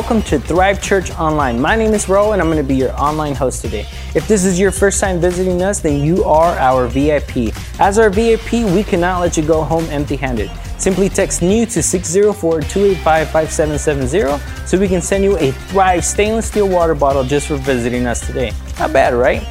Welcome to Thrive Church Online. My name is Ro and I'm going to be your online host today. If this is your first time visiting us, then you are our VIP. As our VIP, we cannot let you go home empty handed. Simply text NEW to 604 285 5770 so we can send you a Thrive stainless steel water bottle just for visiting us today. Not bad, right?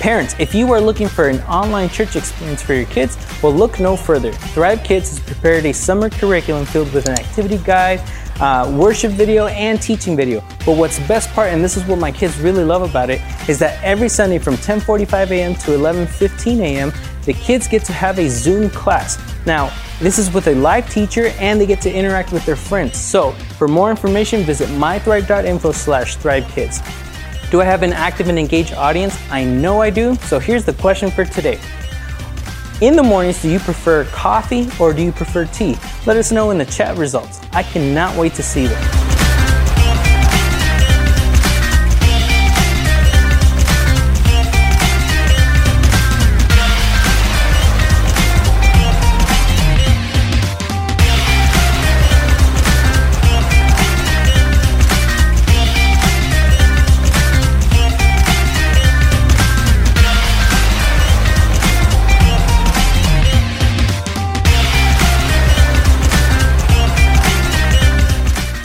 Parents, if you are looking for an online church experience for your kids, well, look no further. Thrive Kids has prepared a summer curriculum filled with an activity guide, uh, worship video, and teaching video. But what's the best part, and this is what my kids really love about it, is that every Sunday from 10:45 a.m. to 11:15 a.m., the kids get to have a Zoom class. Now, this is with a live teacher, and they get to interact with their friends. So, for more information, visit mythrive.info/thrivekids. Do I have an active and engaged audience? I know I do. So here's the question for today. In the mornings, do you prefer coffee or do you prefer tea? Let us know in the chat results. I cannot wait to see them.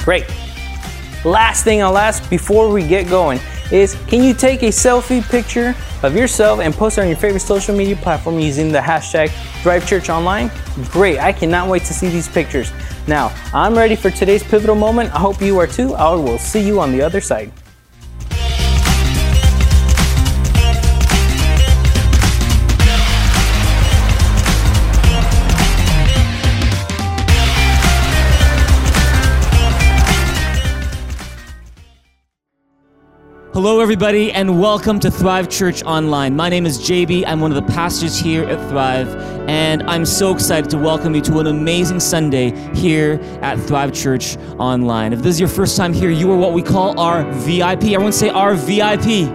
Great. Last thing I'll ask before we get going is can you take a selfie picture of yourself and post it on your favorite social media platform using the hashtag ThriveChurchOnline? Great, I cannot wait to see these pictures. Now, I'm ready for today's pivotal moment. I hope you are too. I will see you on the other side. Hello, everybody, and welcome to Thrive Church Online. My name is JB. I'm one of the pastors here at Thrive, and I'm so excited to welcome you to an amazing Sunday here at Thrive Church Online. If this is your first time here, you are what we call our VIP. Everyone say our VIP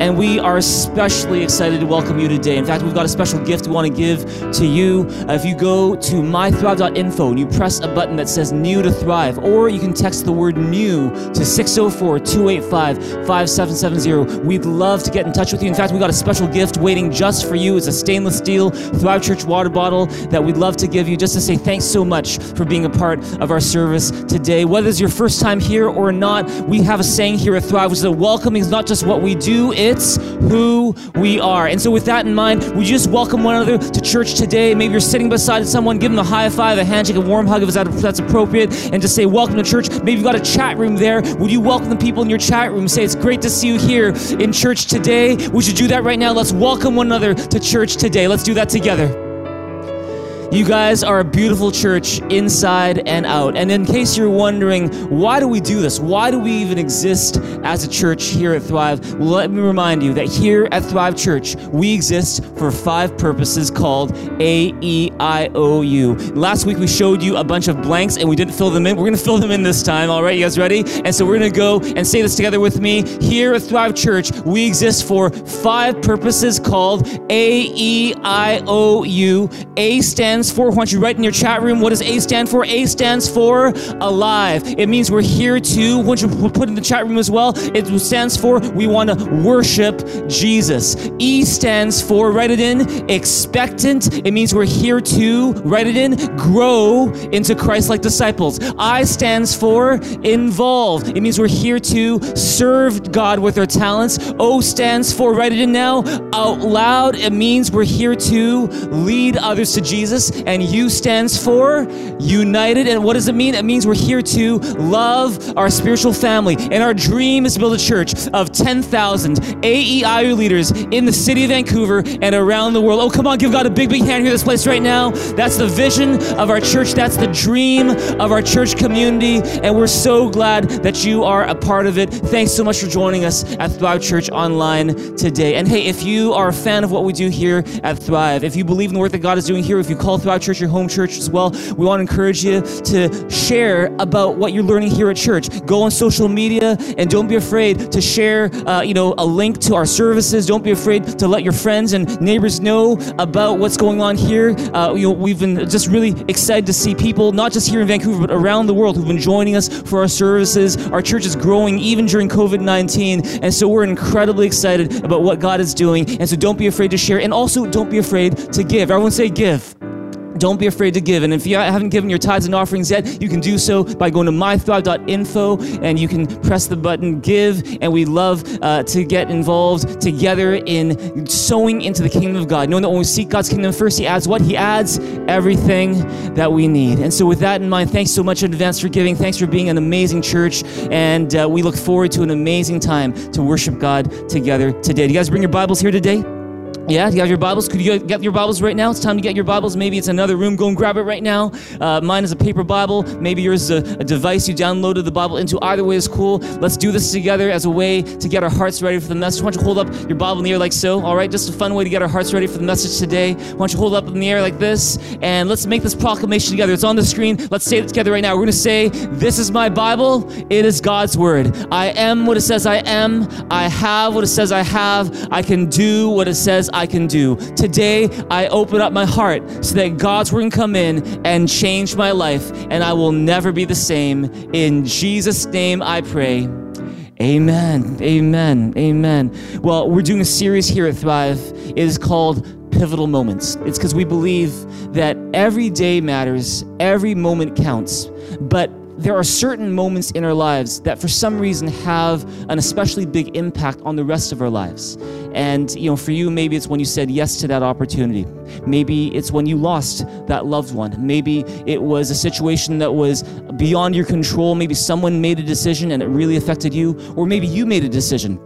and we are especially excited to welcome you today. In fact, we've got a special gift we want to give to you. Uh, if you go to mythrive.info and you press a button that says New to Thrive, or you can text the word New to 604 285 5770. We'd love to get in touch with you. In fact, we've got a special gift waiting just for you. It's a stainless steel Thrive Church water bottle that we'd love to give you just to say thanks so much for being a part of our service today. Whether it's your first time here or not, we have a saying here at Thrive, which is that welcoming is not just what we do, it's who we are. And so, with that in mind, we just welcome one another to church today? Maybe you're sitting beside someone, give them a high five, a handshake, a warm hug if that's appropriate, and just say, Welcome to church. Maybe you've got a chat room there. Would you welcome the people in your chat room? Say, It's great to see you here in church today. Would you do that right now? Let's welcome one another to church today. Let's do that together. You guys are a beautiful church inside and out. And in case you're wondering, why do we do this? Why do we even exist as a church here at Thrive? Well, let me remind you that here at Thrive Church, we exist for five purposes called A E I O U. Last week we showed you a bunch of blanks and we didn't fill them in. We're going to fill them in this time. All right, you guys ready? And so we're going to go and say this together with me. Here at Thrive Church, we exist for five purposes called A E I O U. A stands stands for. I want you write in your chat room what does A stand for? A stands for alive. It means we're here to, want you to put in the chat room as well, it stands for we want to worship Jesus. E stands for, write it in, expectant. It means we're here to, write it in, grow into Christ like disciples. I stands for involved. It means we're here to serve God with our talents. O stands for, write it in now, out loud. It means we're here to lead others to Jesus. And U stands for united. And what does it mean? It means we're here to love our spiritual family. And our dream is to build a church of 10,000 AEIU leaders in the city of Vancouver and around the world. Oh, come on, give God a big, big hand here, this place right now. That's the vision of our church. That's the dream of our church community. And we're so glad that you are a part of it. Thanks so much for joining us at Thrive Church Online today. And hey, if you are a fan of what we do here at Thrive, if you believe in the work that God is doing here, if you call Thrive Church your home church as well, we want to encourage you to share about what you're learning here at church. Go on social media and don't be afraid to share, uh, you know, a link to our services. Don't be afraid to let your friends and neighbors know about what's going on here. Uh, you know, we've been just really excited to see people, not just here in Vancouver, but around the world, who've been joining us for our services. Our church is growing even during COVID 19, and so we're incredibly excited about what God is doing. And so don't be afraid to share, and also don't be afraid to give. Everyone say give. Don't be afraid to give. And if you haven't given your tithes and offerings yet, you can do so by going to mythrive.info and you can press the button give. And we love uh, to get involved together in sowing into the kingdom of God. Knowing that when we seek God's kingdom first, He adds what? He adds everything that we need. And so, with that in mind, thanks so much in advance for giving. Thanks for being an amazing church. And uh, we look forward to an amazing time to worship God together today. Do you guys bring your Bibles here today? Yeah, you have your Bibles? Could you get your Bibles right now? It's time to get your Bibles. Maybe it's another room. Go and grab it right now. Uh, mine is a paper Bible. Maybe yours is a, a, device you downloaded the Bible into. Either way is cool. Let's do this together as a way to get our hearts ready for the message. Why don't you hold up your Bible in the air like so? All right, just a fun way to get our hearts ready for the message today. Why don't you hold up in the air like this? And let's make this proclamation together. It's on the screen. Let's say it together right now. We're going to say, This is my Bible. It is God's Word. I am what it says I am. I have what it says I have. I can do what it says I can do. Today, I open up my heart so that God's word can come in and change my life, and I will never be the same. In Jesus' name, I pray. Amen. Amen. Amen. Well, we're doing a series here at Thrive. It is called Pivotal Moments. It's because we believe that every day matters, every moment counts. But there are certain moments in our lives that for some reason have an especially big impact on the rest of our lives. And you know, for you maybe it's when you said yes to that opportunity. Maybe it's when you lost that loved one. Maybe it was a situation that was beyond your control. Maybe someone made a decision and it really affected you, or maybe you made a decision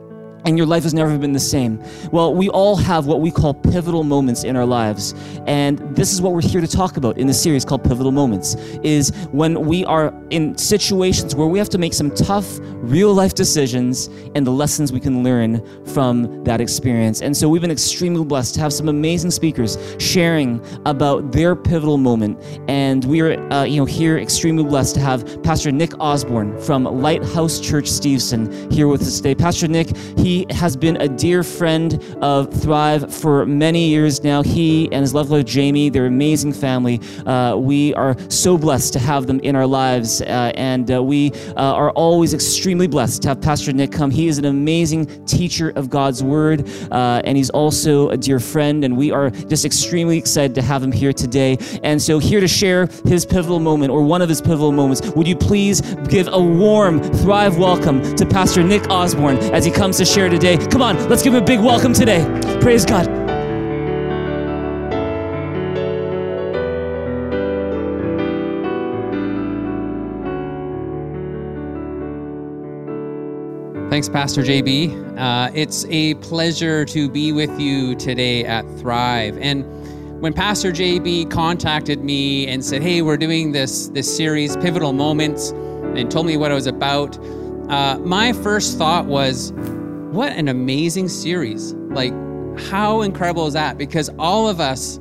and your life has never been the same. Well, we all have what we call pivotal moments in our lives. And this is what we're here to talk about in this series called Pivotal Moments is when we are in situations where we have to make some tough real life decisions and the lessons we can learn from that experience. And so we've been extremely blessed to have some amazing speakers sharing about their pivotal moment. And we are uh, you know here extremely blessed to have Pastor Nick Osborne from Lighthouse Church Steveston here with us today. Pastor Nick, he he has been a dear friend of Thrive for many years now. He and his lovely Jamie, their amazing family. Uh, we are so blessed to have them in our lives, uh, and uh, we uh, are always extremely blessed to have Pastor Nick come. He is an amazing teacher of God's Word, uh, and he's also a dear friend, and we are just extremely excited to have him here today. And so, here to share his pivotal moment, or one of his pivotal moments, would you please give a warm Thrive welcome to Pastor Nick Osborne as he comes to share share today. Come on, let's give him a big welcome today. Praise God. Thanks, Pastor JB. Uh, it's a pleasure to be with you today at Thrive. And when Pastor JB contacted me and said, "Hey, we're doing this this series, Pivotal Moments," and told me what it was about, uh, my first thought was, what an amazing series. Like, how incredible is that? Because all of us,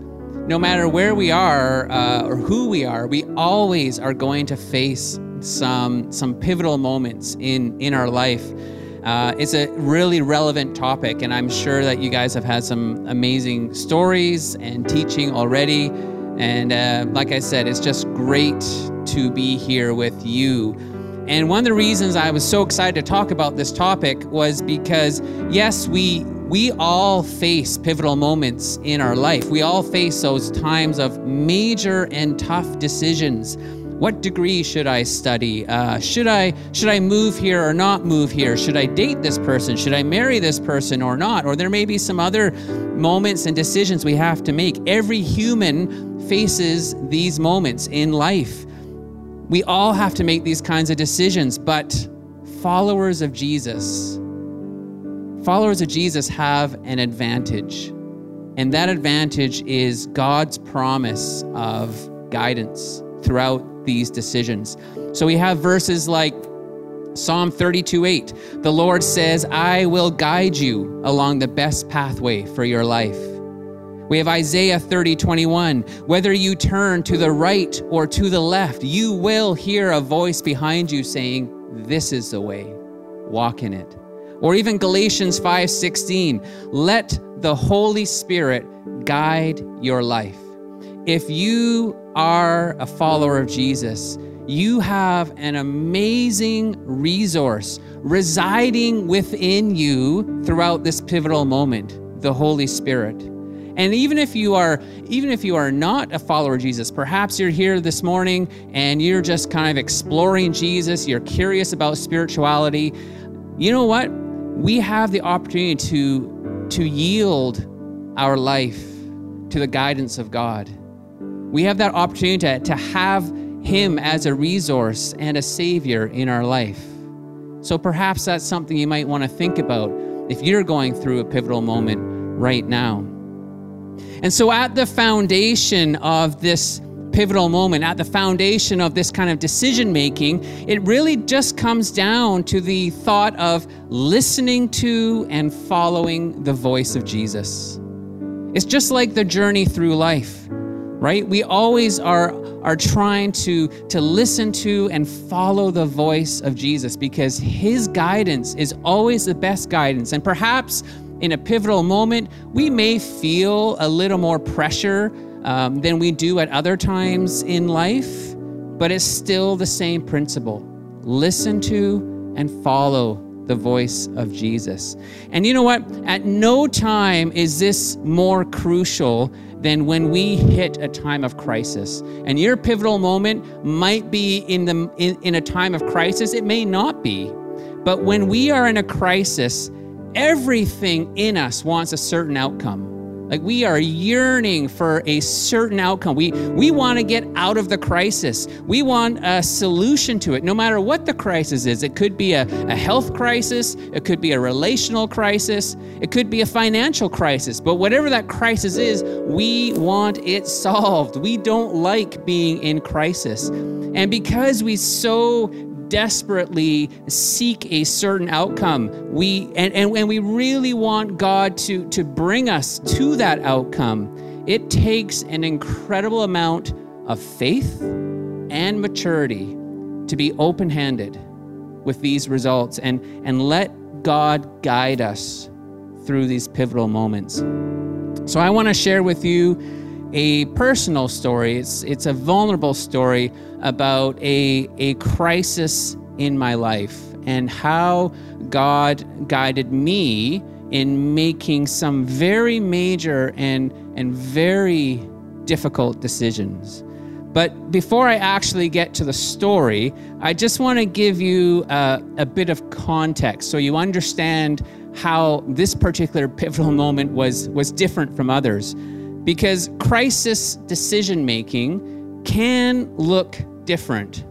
no matter where we are uh, or who we are, we always are going to face some some pivotal moments in in our life. Uh, it's a really relevant topic, and I'm sure that you guys have had some amazing stories and teaching already. And uh, like I said, it's just great to be here with you. And one of the reasons I was so excited to talk about this topic was because, yes, we we all face pivotal moments in our life. We all face those times of major and tough decisions. What degree should I study? Uh, should I should I move here or not move here? Should I date this person? Should I marry this person or not? Or there may be some other moments and decisions we have to make. Every human faces these moments in life. We all have to make these kinds of decisions, but followers of Jesus, followers of Jesus have an advantage. And that advantage is God's promise of guidance throughout these decisions. So we have verses like Psalm 32 8. The Lord says, I will guide you along the best pathway for your life. We have Isaiah 30, 21. Whether you turn to the right or to the left, you will hear a voice behind you saying, This is the way, walk in it. Or even Galatians 5, 16. Let the Holy Spirit guide your life. If you are a follower of Jesus, you have an amazing resource residing within you throughout this pivotal moment the Holy Spirit. And even if you are even if you are not a follower of Jesus, perhaps you're here this morning and you're just kind of exploring Jesus, you're curious about spirituality. You know what? We have the opportunity to to yield our life to the guidance of God. We have that opportunity to, to have him as a resource and a savior in our life. So perhaps that's something you might want to think about if you're going through a pivotal moment right now. And so, at the foundation of this pivotal moment, at the foundation of this kind of decision making, it really just comes down to the thought of listening to and following the voice of Jesus. It's just like the journey through life, right? We always are, are trying to, to listen to and follow the voice of Jesus because his guidance is always the best guidance. And perhaps in a pivotal moment, we may feel a little more pressure um, than we do at other times in life, but it's still the same principle. Listen to and follow the voice of Jesus. And you know what? At no time is this more crucial than when we hit a time of crisis. And your pivotal moment might be in the in, in a time of crisis, it may not be. But when we are in a crisis, everything in us wants a certain outcome. Like we are yearning for a certain outcome. We we want to get out of the crisis. We want a solution to it, no matter what the crisis is. It could be a, a health crisis, it could be a relational crisis, it could be a financial crisis. But whatever that crisis is, we want it solved. We don't like being in crisis. And because we so desperately seek a certain outcome. We and, and, and we really want God to, to bring us to that outcome. It takes an incredible amount of faith and maturity to be open-handed with these results and, and let God guide us through these pivotal moments. So I want to share with you a personal story. It's, it's a vulnerable story about a, a crisis in my life and how God guided me in making some very major and, and very difficult decisions. But before I actually get to the story, I just want to give you a, a bit of context so you understand how this particular pivotal moment was, was different from others because crisis decision making can look different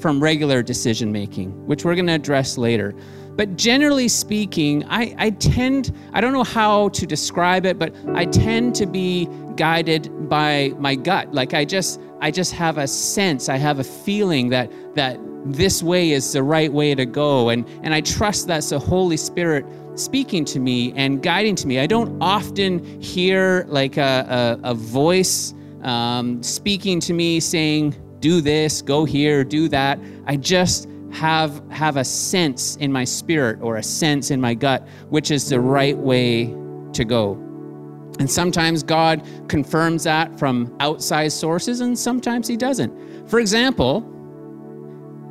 from regular decision making, which we're going to address later. But generally speaking, I, I tend, I don't know how to describe it, but I tend to be guided by my gut. Like I just, I just have a sense, I have a feeling that, that this way is the right way to go. And, and I trust that's the Holy Spirit speaking to me and guiding to me. I don't often hear like a, a, a voice um, speaking to me saying, do this, go here, do that. I just have have a sense in my spirit or a sense in my gut which is the right way to go. And sometimes God confirms that from outside sources and sometimes he doesn't. For example,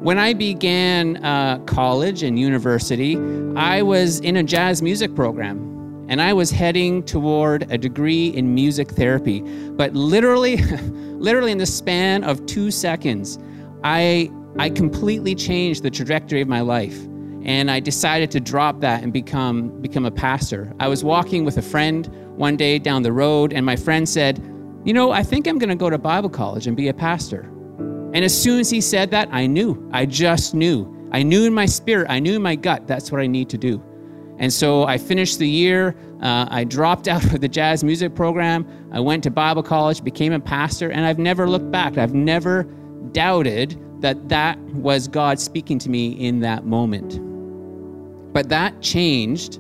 when I began uh, college and university, I was in a jazz music program and I was heading toward a degree in music therapy. But literally, literally in the span of two seconds, I, I completely changed the trajectory of my life. And I decided to drop that and become, become a pastor. I was walking with a friend one day down the road, and my friend said, You know, I think I'm going to go to Bible college and be a pastor. And as soon as he said that, I knew. I just knew. I knew in my spirit, I knew in my gut, that's what I need to do. And so I finished the year. Uh, I dropped out of the jazz music program. I went to Bible college, became a pastor, and I've never looked back. I've never doubted that that was God speaking to me in that moment. But that changed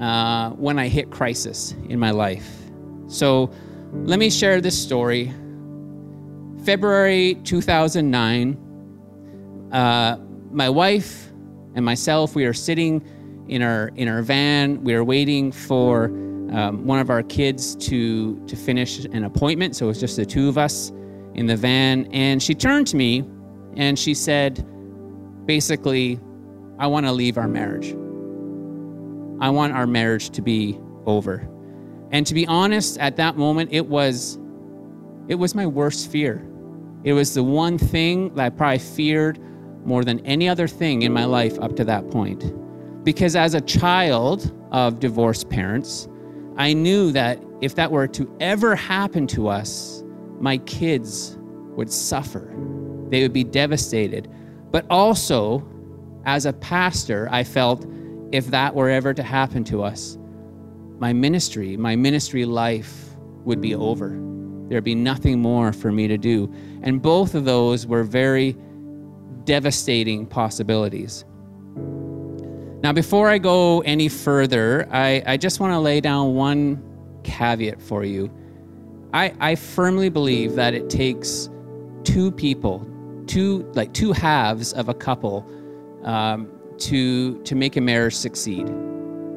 uh, when I hit crisis in my life. So let me share this story. February 2009, uh, my wife and myself, we are sitting in our in our van. We are waiting for um, one of our kids to to finish an appointment. So it was just the two of us in the van, and she turned to me and she said, basically, I want to leave our marriage. I want our marriage to be over. And to be honest, at that moment, it was it was my worst fear. It was the one thing that I probably feared more than any other thing in my life up to that point. Because as a child of divorced parents, I knew that if that were to ever happen to us, my kids would suffer. They would be devastated. But also, as a pastor, I felt if that were ever to happen to us, my ministry, my ministry life would be over. There'd be nothing more for me to do. And both of those were very devastating possibilities. Now, before I go any further, I, I just want to lay down one caveat for you. I, I firmly believe that it takes two people, two like two halves of a couple, um, to to make a marriage succeed.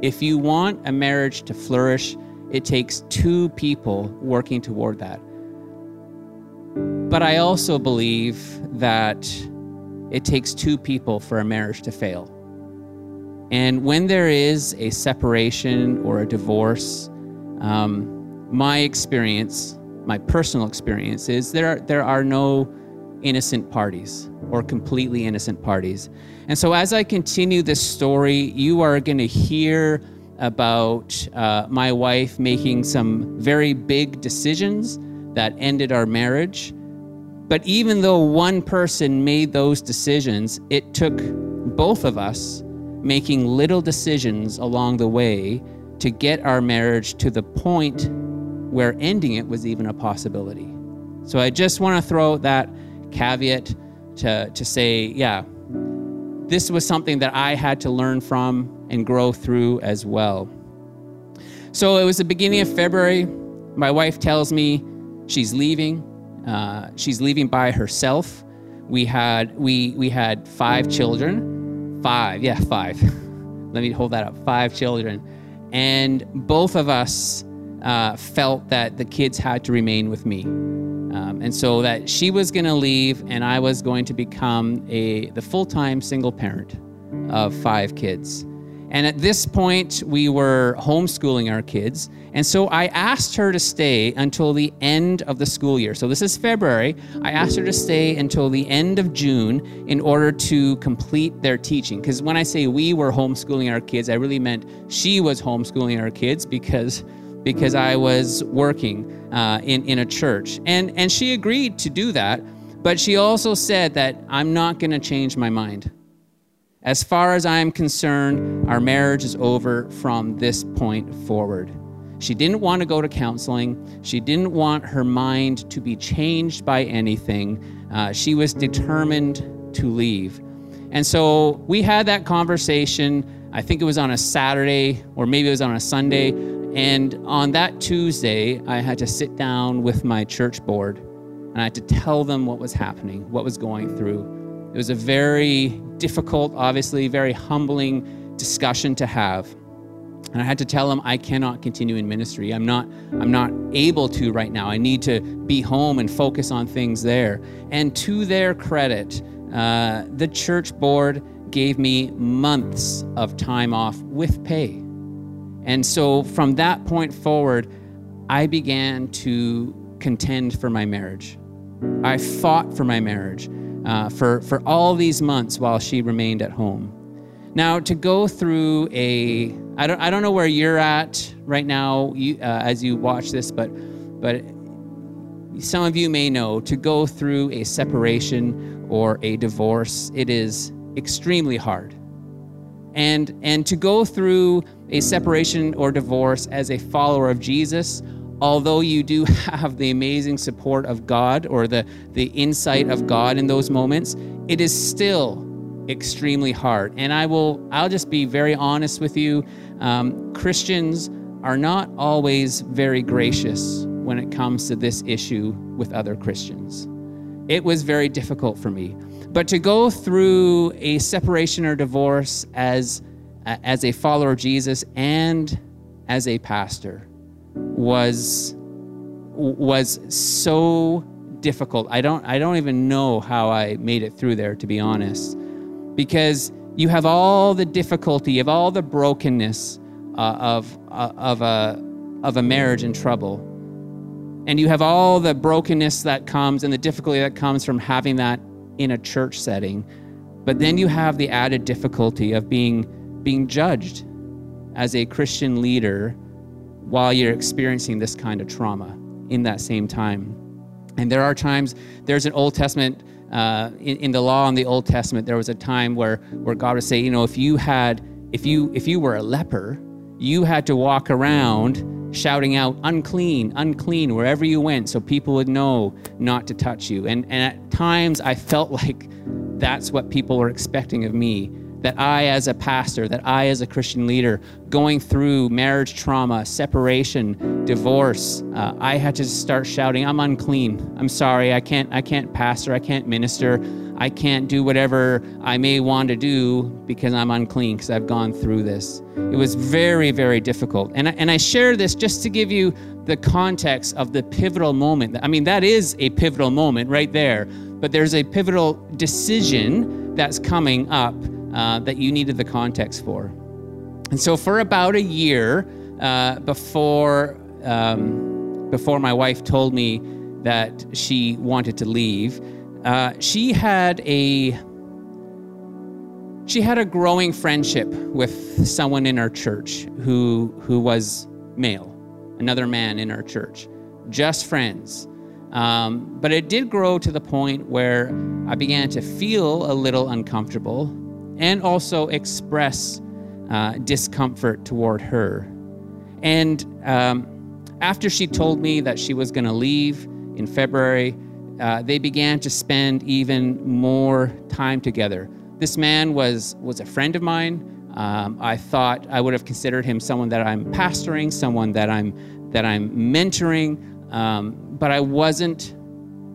If you want a marriage to flourish, it takes two people working toward that. But I also believe that it takes two people for a marriage to fail. And when there is a separation or a divorce, um, my experience, my personal experience, is there are, there are no innocent parties or completely innocent parties. And so, as I continue this story, you are going to hear about uh, my wife making some very big decisions that ended our marriage. But even though one person made those decisions, it took both of us making little decisions along the way to get our marriage to the point where ending it was even a possibility. So I just want to throw that caveat to, to say, yeah, this was something that I had to learn from and grow through as well. So it was the beginning of February. My wife tells me she's leaving. Uh, she's leaving by herself. We had we we had five children, five yeah five. Let me hold that up. Five children, and both of us uh, felt that the kids had to remain with me. Um, and so that she was going to leave and I was going to become a the full-time single parent of five kids. And at this point, we were homeschooling our kids. And so I asked her to stay until the end of the school year. So this is February. I asked her to stay until the end of June in order to complete their teaching. Because when I say we were homeschooling our kids, I really meant she was homeschooling our kids because because I was working uh, in, in a church. And, and she agreed to do that, but she also said that I'm not going to change my mind. As far as I'm concerned, our marriage is over from this point forward. She didn't want to go to counseling. She didn't want her mind to be changed by anything. Uh, she was determined to leave. And so we had that conversation. I think it was on a Saturday or maybe it was on a Sunday. And on that Tuesday, I had to sit down with my church board and I had to tell them what was happening, what was going through. It was a very difficult, obviously, very humbling discussion to have. And I had to tell them I cannot continue in ministry. I'm not I'm not able to right now. I need to be home and focus on things there. And to their credit, uh, the church board gave me months of time off with pay. And so from that point forward, I began to contend for my marriage. I fought for my marriage uh, for, for all these months while she remained at home. Now, to go through a, I don't, I don't know where you're at right now you, uh, as you watch this, but, but some of you may know to go through a separation or a divorce, it is extremely hard. And, and to go through a separation or divorce as a follower of Jesus although you do have the amazing support of God or the, the insight of God in those moments, it is still extremely hard. And I will, I'll just be very honest with you. Um, Christians are not always very gracious when it comes to this issue with other Christians. It was very difficult for me. But to go through a separation or divorce as, as a follower of Jesus and as a pastor was, was so difficult. I don't, I don't even know how I made it through there, to be honest. Because you have all the difficulty, of all the brokenness uh, of, uh, of, a, of a marriage in trouble. And you have all the brokenness that comes and the difficulty that comes from having that in a church setting. But then you have the added difficulty of being, being judged as a Christian leader while you're experiencing this kind of trauma in that same time. And there are times, there's an Old Testament, uh, in, in the law in the Old Testament, there was a time where, where God would say, you know, if you had, if you, if you were a leper, you had to walk around shouting out, unclean, unclean, wherever you went, so people would know not to touch you. And, and at times I felt like that's what people were expecting of me. That I, as a pastor, that I, as a Christian leader, going through marriage trauma, separation, divorce, uh, I had to start shouting, "I'm unclean. I'm sorry. I can't. I can't pastor. I can't minister. I can't do whatever I may want to do because I'm unclean because I've gone through this. It was very, very difficult. And and I share this just to give you the context of the pivotal moment. I mean, that is a pivotal moment right there, but there's a pivotal decision that's coming up uh, that you needed the context for. And so, for about a year uh, before, um, before my wife told me that she wanted to leave, uh, she had a she had a growing friendship with someone in our church who who was male, another man in our church, just friends. Um, but it did grow to the point where I began to feel a little uncomfortable and also express uh, discomfort toward her. And um, after she told me that she was going to leave in February, uh, they began to spend even more time together. This man was, was a friend of mine. Um, I thought I would have considered him someone that I'm pastoring, someone that I'm, that I'm mentoring, um, but I wasn't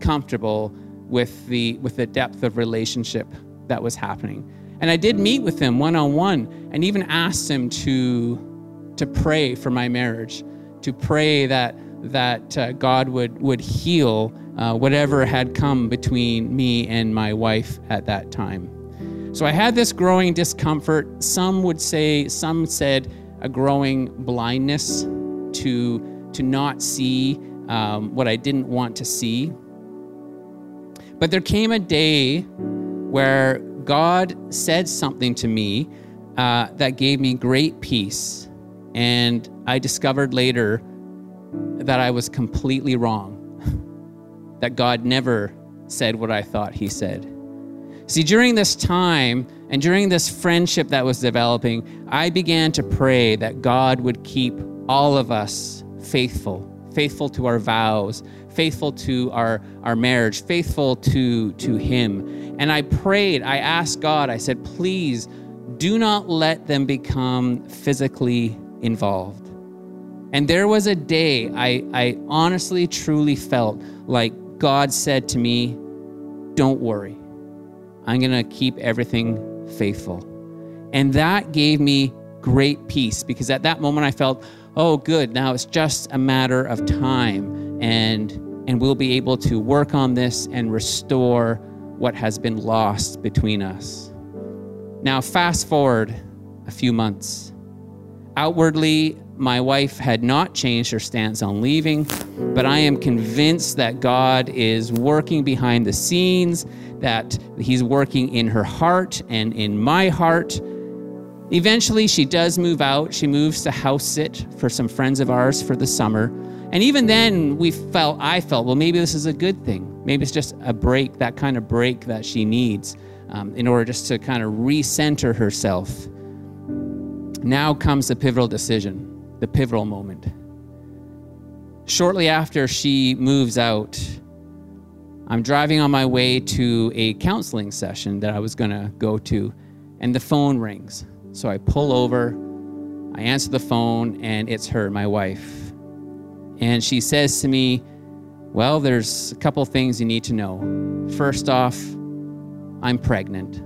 comfortable with the, with the depth of relationship that was happening. And I did meet with him one on one and even asked him to, to pray for my marriage, to pray that, that uh, God would, would heal uh, whatever had come between me and my wife at that time. So I had this growing discomfort. Some would say, some said, a growing blindness to, to not see um, what I didn't want to see. But there came a day where God said something to me uh, that gave me great peace. And I discovered later that I was completely wrong that God never said what I thought He said. See, during this time and during this friendship that was developing, I began to pray that God would keep all of us faithful, faithful to our vows, faithful to our, our marriage, faithful to, to Him. And I prayed, I asked God, I said, please do not let them become physically involved. And there was a day I, I honestly, truly felt like God said to me, Don't worry. I'm going to keep everything faithful. And that gave me great peace because at that moment I felt, oh, good, now it's just a matter of time and, and we'll be able to work on this and restore what has been lost between us. Now, fast forward a few months. Outwardly, my wife had not changed her stance on leaving, but I am convinced that God is working behind the scenes, that He's working in her heart and in my heart. Eventually, she does move out. She moves to house sit for some friends of ours for the summer. And even then, we felt, I felt, well, maybe this is a good thing. Maybe it's just a break, that kind of break that she needs um, in order just to kind of recenter herself. Now comes the pivotal decision the pivotal moment. Shortly after she moves out, I'm driving on my way to a counseling session that I was going to go to, and the phone rings. So I pull over, I answer the phone, and it's her, my wife. And she says to me, Well, there's a couple things you need to know. First off, I'm pregnant.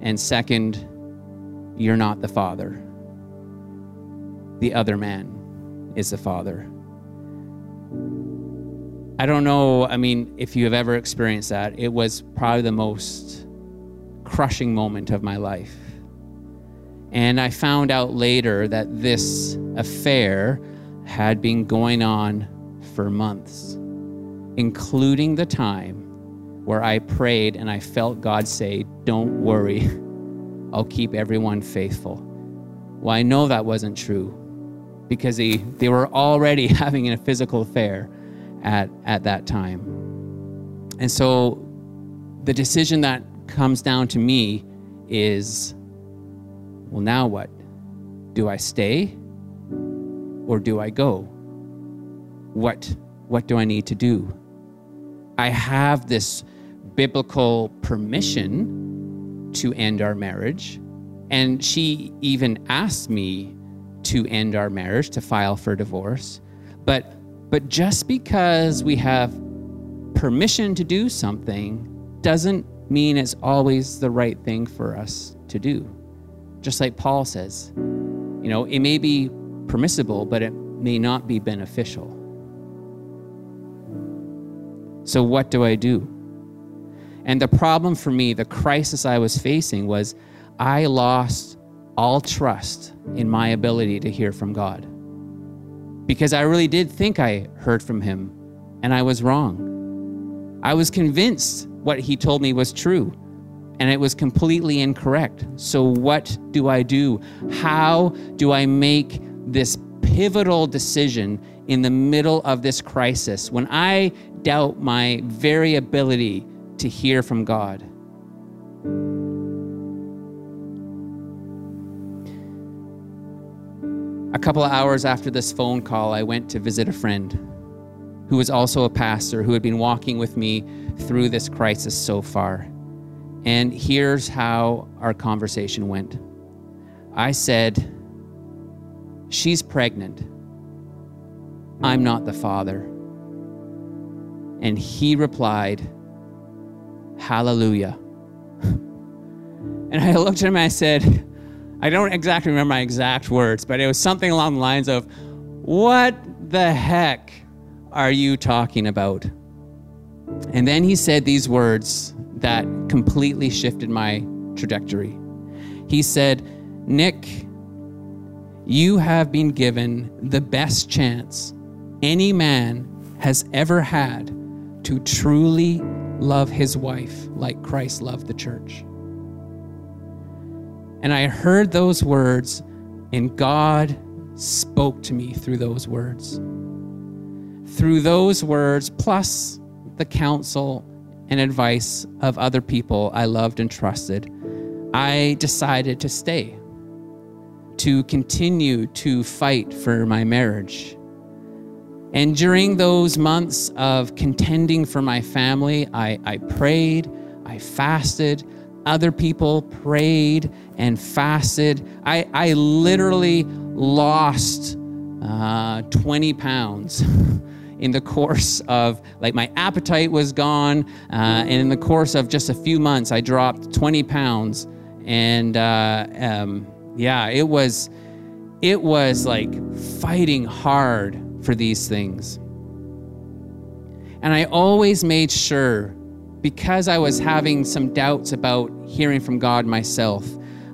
And second, you're not the father. The other man is the father. I don't know, I mean, if you have ever experienced that, it was probably the most crushing moment of my life. And I found out later that this affair had been going on for months, including the time where I prayed and I felt God say, Don't worry, I'll keep everyone faithful. Well, I know that wasn't true because they, they were already having a physical affair at, at that time. And so the decision that comes down to me is well, now what? Do I stay or do I go? What, what do I need to do? I have this biblical permission to end our marriage. And she even asked me to end our marriage, to file for divorce. But but just because we have permission to do something doesn't mean it's always the right thing for us to do. Just like Paul says, you know, it may be permissible, but it may not be beneficial. So, what do I do? And the problem for me, the crisis I was facing was I lost all trust in my ability to hear from God because I really did think I heard from him, and I was wrong. I was convinced what he told me was true, and it was completely incorrect. So, what do I do? How do I make this pivotal decision in the middle of this crisis when I doubt my very ability to hear from God? A couple of hours after this phone call, I went to visit a friend who was also a pastor who had been walking with me through this crisis so far. And here's how our conversation went I said, She's pregnant. I'm not the father. And he replied, Hallelujah. And I looked at him and I said, I don't exactly remember my exact words, but it was something along the lines of, What the heck are you talking about? And then he said these words that completely shifted my trajectory. He said, Nick, you have been given the best chance any man has ever had to truly love his wife like Christ loved the church. And I heard those words, and God spoke to me through those words. Through those words, plus the counsel and advice of other people I loved and trusted, I decided to stay, to continue to fight for my marriage. And during those months of contending for my family, I, I prayed, I fasted, other people prayed and fasted. I, I literally lost uh, 20 pounds. in the course of like my appetite was gone uh, and in the course of just a few months i dropped 20 pounds and uh, um, yeah it was it was like fighting hard for these things and i always made sure because I was having some doubts about hearing from God myself,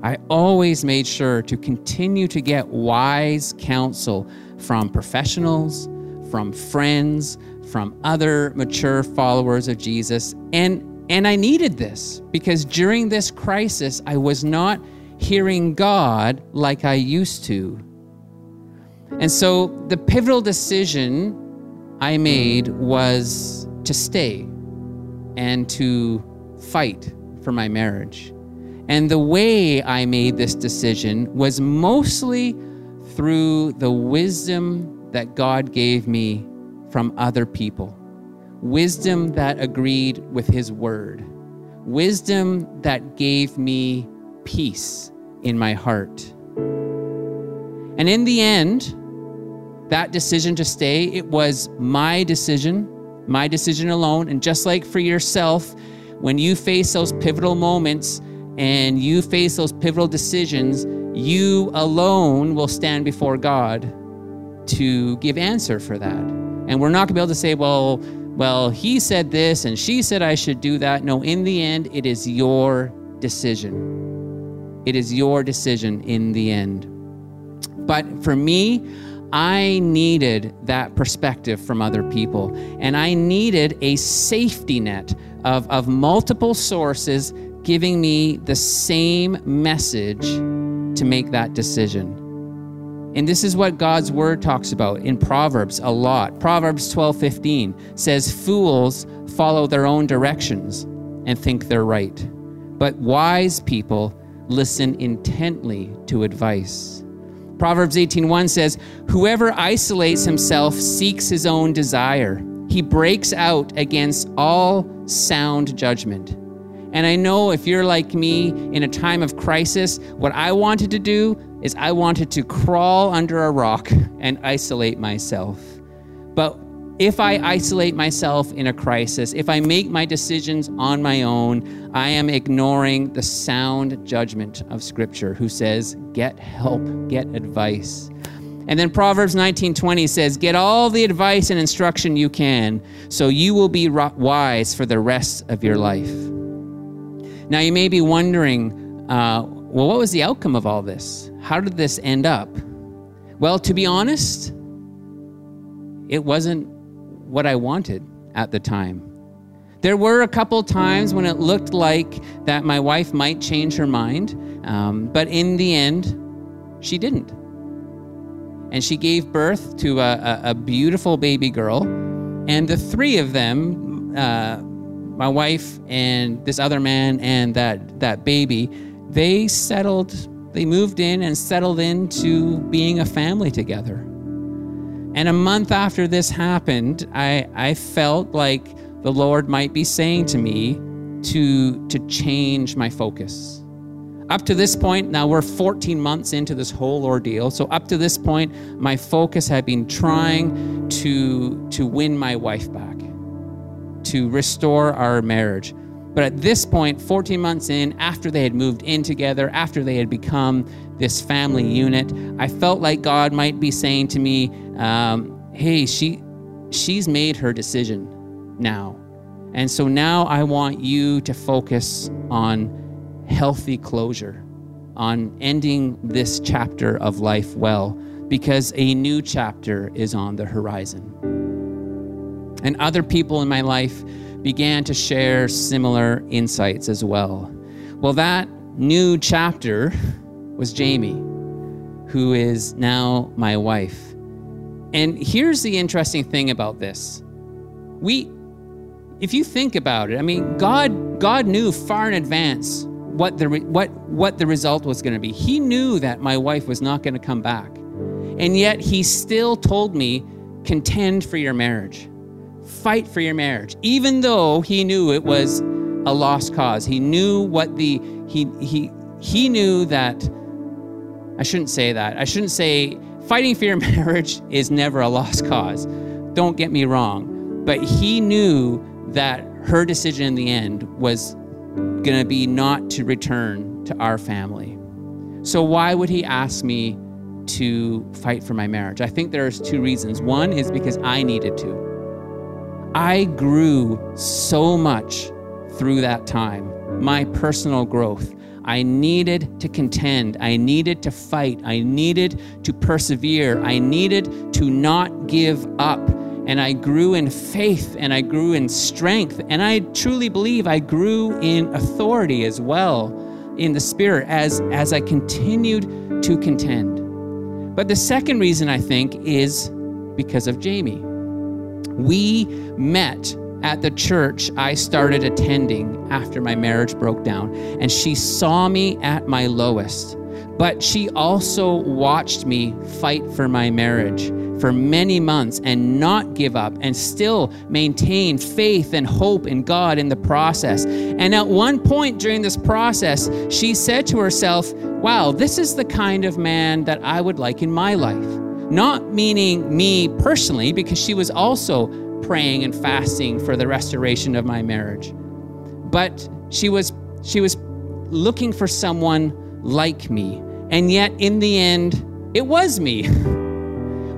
I always made sure to continue to get wise counsel from professionals, from friends, from other mature followers of Jesus. And and I needed this because during this crisis I was not hearing God like I used to. And so the pivotal decision I made was to stay and to fight for my marriage. And the way I made this decision was mostly through the wisdom that God gave me from other people, wisdom that agreed with His word, wisdom that gave me peace in my heart. And in the end, that decision to stay, it was my decision, my decision alone. And just like for yourself, when you face those pivotal moments and you face those pivotal decisions, you alone will stand before God to give answer for that. And we're not going to be able to say, well, well, he said this and she said I should do that. No, in the end, it is your decision. It is your decision in the end. But for me, I needed that perspective from other people. And I needed a safety net of, of multiple sources giving me the same message to make that decision. And this is what God's word talks about in Proverbs a lot. Proverbs 12 15 says, Fools follow their own directions and think they're right, but wise people listen intently to advice. Proverbs 18:1 says, "Whoever isolates himself seeks his own desire. He breaks out against all sound judgment." And I know if you're like me in a time of crisis, what I wanted to do is I wanted to crawl under a rock and isolate myself. But if I isolate myself in a crisis, if I make my decisions on my own, I am ignoring the sound judgment of Scripture, who says, get help, get advice. And then Proverbs 19:20 says, "Get all the advice and instruction you can, so you will be wise for the rest of your life." Now you may be wondering, uh, well, what was the outcome of all this? How did this end up? Well, to be honest, it wasn't what I wanted at the time. There were a couple times when it looked like that my wife might change her mind, um, but in the end, she didn't. And she gave birth to a, a, a beautiful baby girl, and the three of them, uh, my wife and this other man and that that baby, they settled, they moved in and settled into being a family together. And a month after this happened, I, I felt like the Lord might be saying to me to, to change my focus. Up to this point, now we're 14 months into this whole ordeal. So up to this point, my focus had been trying to, to win my wife back to restore our marriage. But at this point, 14 months in, after they had moved in together, after they had become this family unit, I felt like God might be saying to me, um, "Hey, she, she's made her decision now, and so now I want you to focus on healthy closure, on ending this chapter of life well, because a new chapter is on the horizon." And other people in my life began to share similar insights as well. Well, that new chapter was Jamie, who is now my wife. And here's the interesting thing about this. We if you think about it, I mean, God God knew far in advance what the what what the result was going to be. He knew that my wife was not going to come back. And yet he still told me contend for your marriage fight for your marriage, even though he knew it was a lost cause. He knew what the he he he knew that I shouldn't say that. I shouldn't say fighting for your marriage is never a lost cause. Don't get me wrong. But he knew that her decision in the end was going to be not to return to our family. So why would he ask me to fight for my marriage? I think there's two reasons. One is because I needed to. I grew so much through that time, my personal growth. I needed to contend. I needed to fight. I needed to persevere. I needed to not give up. And I grew in faith and I grew in strength. And I truly believe I grew in authority as well in the spirit as, as I continued to contend. But the second reason I think is because of Jamie. We met at the church I started attending after my marriage broke down, and she saw me at my lowest. But she also watched me fight for my marriage, for many months and not give up and still maintain faith and hope in God in the process. And at one point during this process, she said to herself, Wow, this is the kind of man that I would like in my life. Not meaning me personally, because she was also praying and fasting for the restoration of my marriage. But she was she was looking for someone like me. And yet in the end, it was me.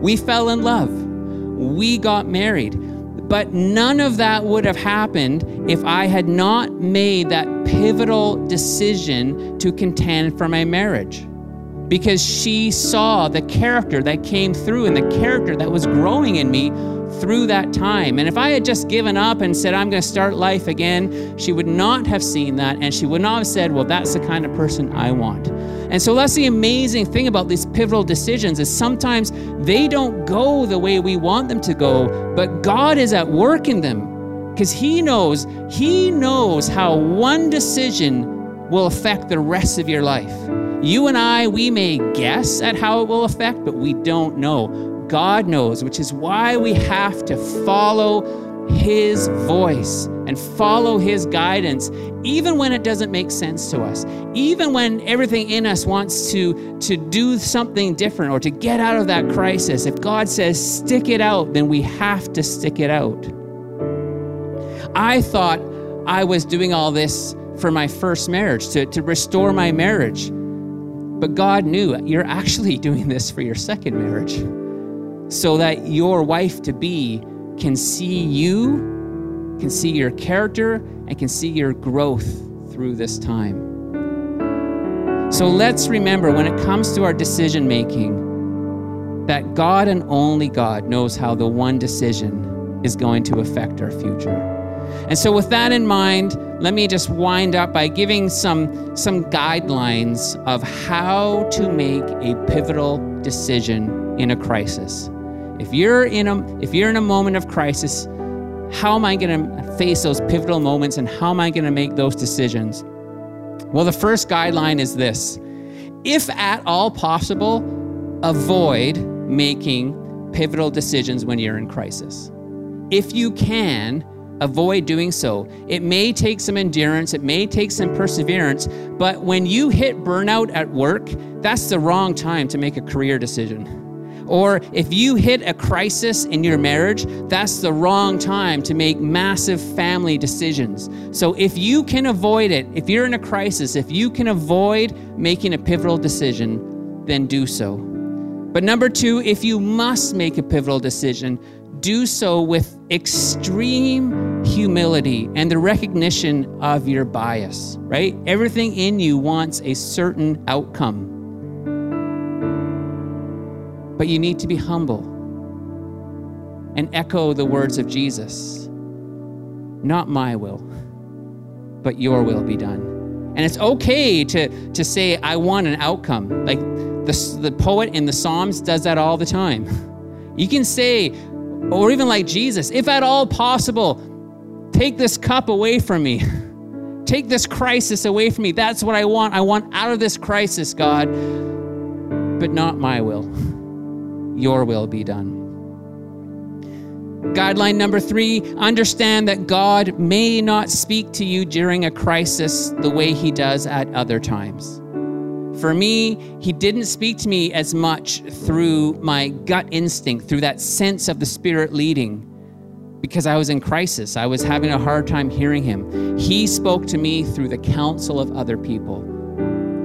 We fell in love. We got married. But none of that would have happened if I had not made that pivotal decision to contend for my marriage. Because she saw the character that came through and the character that was growing in me through that time. And if I had just given up and said, I'm going to start life again, she would not have seen that. And she would not have said, Well, that's the kind of person I want. And so that's the amazing thing about these pivotal decisions is sometimes they don't go the way we want them to go, but God is at work in them because he knows, he knows how one decision will affect the rest of your life. You and I, we may guess at how it will affect, but we don't know. God knows, which is why we have to follow his voice and follow His guidance, even when it doesn't make sense to us, even when everything in us wants to, to do something different or to get out of that crisis. If God says, stick it out, then we have to stick it out. I thought I was doing all this for my first marriage, to, to restore my marriage. But God knew you're actually doing this for your second marriage so that your wife to be can see you can see your character, and can see your growth through this time. So let's remember when it comes to our decision making that God and only God knows how the one decision is going to affect our future. And so with that in mind, let me just wind up by giving some some guidelines of how to make a pivotal decision in a crisis. If you're in a if you're in a moment of crisis, how am I going to face those pivotal moments and how am I going to make those decisions? Well, the first guideline is this if at all possible, avoid making pivotal decisions when you're in crisis. If you can, avoid doing so. It may take some endurance, it may take some perseverance, but when you hit burnout at work, that's the wrong time to make a career decision. Or if you hit a crisis in your marriage, that's the wrong time to make massive family decisions. So if you can avoid it, if you're in a crisis, if you can avoid making a pivotal decision, then do so. But number two, if you must make a pivotal decision, do so with extreme humility and the recognition of your bias, right? Everything in you wants a certain outcome. But you need to be humble and echo the words of Jesus Not my will, but your will be done. And it's okay to, to say, I want an outcome. Like the, the poet in the Psalms does that all the time. You can say, or even like Jesus, if at all possible, take this cup away from me. Take this crisis away from me. That's what I want. I want out of this crisis, God, but not my will your will be done. Guideline number three understand that God may not speak to you during a crisis the way he does at other times. For me, he didn't speak to me as much through my gut instinct, through that sense of the Spirit leading, because I was in crisis. I was having a hard time hearing him. He spoke to me through the counsel of other people.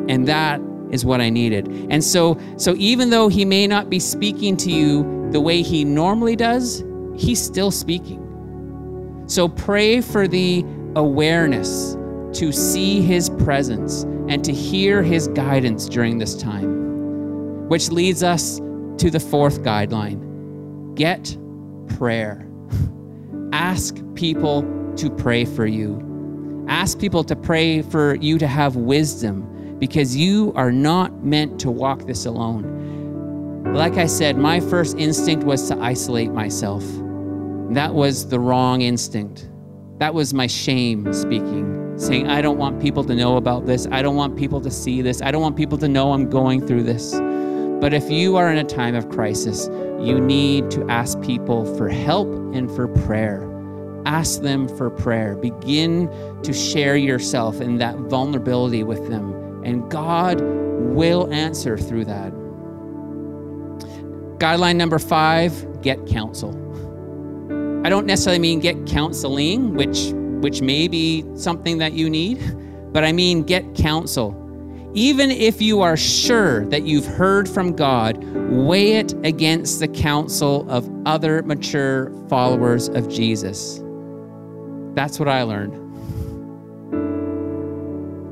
And that is what I needed. And so so even though he may not be speaking to you the way he normally does, he's still speaking. So pray for the awareness to see his presence and to hear his guidance during this time. Which leads us to the fourth guideline. Get prayer. Ask people to pray for you. Ask people to pray for you to have wisdom because you are not meant to walk this alone. Like I said, my first instinct was to isolate myself. That was the wrong instinct. That was my shame speaking, saying, I don't want people to know about this. I don't want people to see this. I don't want people to know I'm going through this. But if you are in a time of crisis, you need to ask people for help and for prayer. Ask them for prayer. Begin to share yourself in that vulnerability with them, and God will answer through that. Guideline number five get counsel. I don't necessarily mean get counseling, which, which may be something that you need, but I mean get counsel. Even if you are sure that you've heard from God, weigh it against the counsel of other mature followers of Jesus. That's what I learned.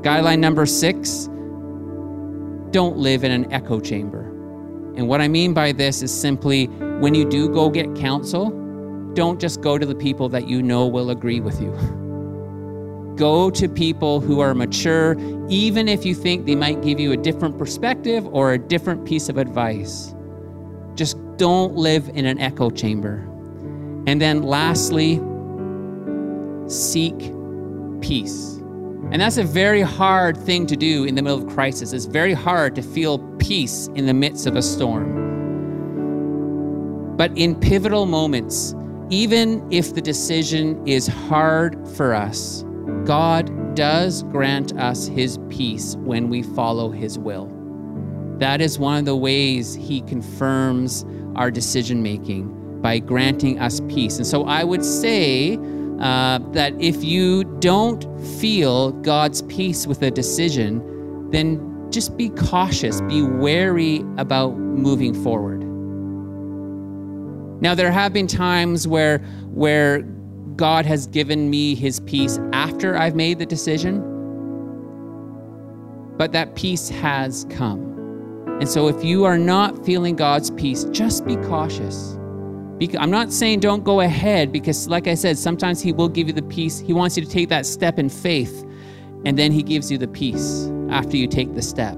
Guideline number six don't live in an echo chamber. And what I mean by this is simply when you do go get counsel, don't just go to the people that you know will agree with you. Go to people who are mature, even if you think they might give you a different perspective or a different piece of advice. Just don't live in an echo chamber. And then lastly, seek peace. And that's a very hard thing to do in the middle of crisis. It's very hard to feel peace in the midst of a storm. But in pivotal moments, even if the decision is hard for us, God does grant us his peace when we follow his will. That is one of the ways he confirms our decision making by granting us peace. And so I would say uh, that if you don't feel God's peace with a decision, then just be cautious, be wary about moving forward. Now, there have been times where, where God has given me his peace after I've made the decision, but that peace has come. And so if you are not feeling God's peace, just be cautious. I'm not saying don't go ahead because, like I said, sometimes He will give you the peace. He wants you to take that step in faith, and then He gives you the peace after you take the step.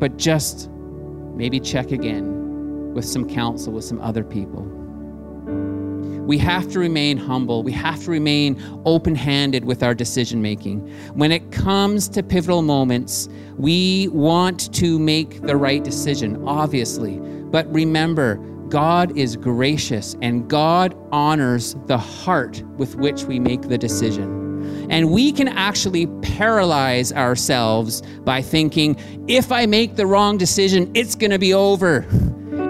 But just maybe check again with some counsel with some other people. We have to remain humble. We have to remain open handed with our decision making. When it comes to pivotal moments, we want to make the right decision, obviously. But remember, God is gracious and God honors the heart with which we make the decision. And we can actually paralyze ourselves by thinking, if I make the wrong decision, it's going to be over.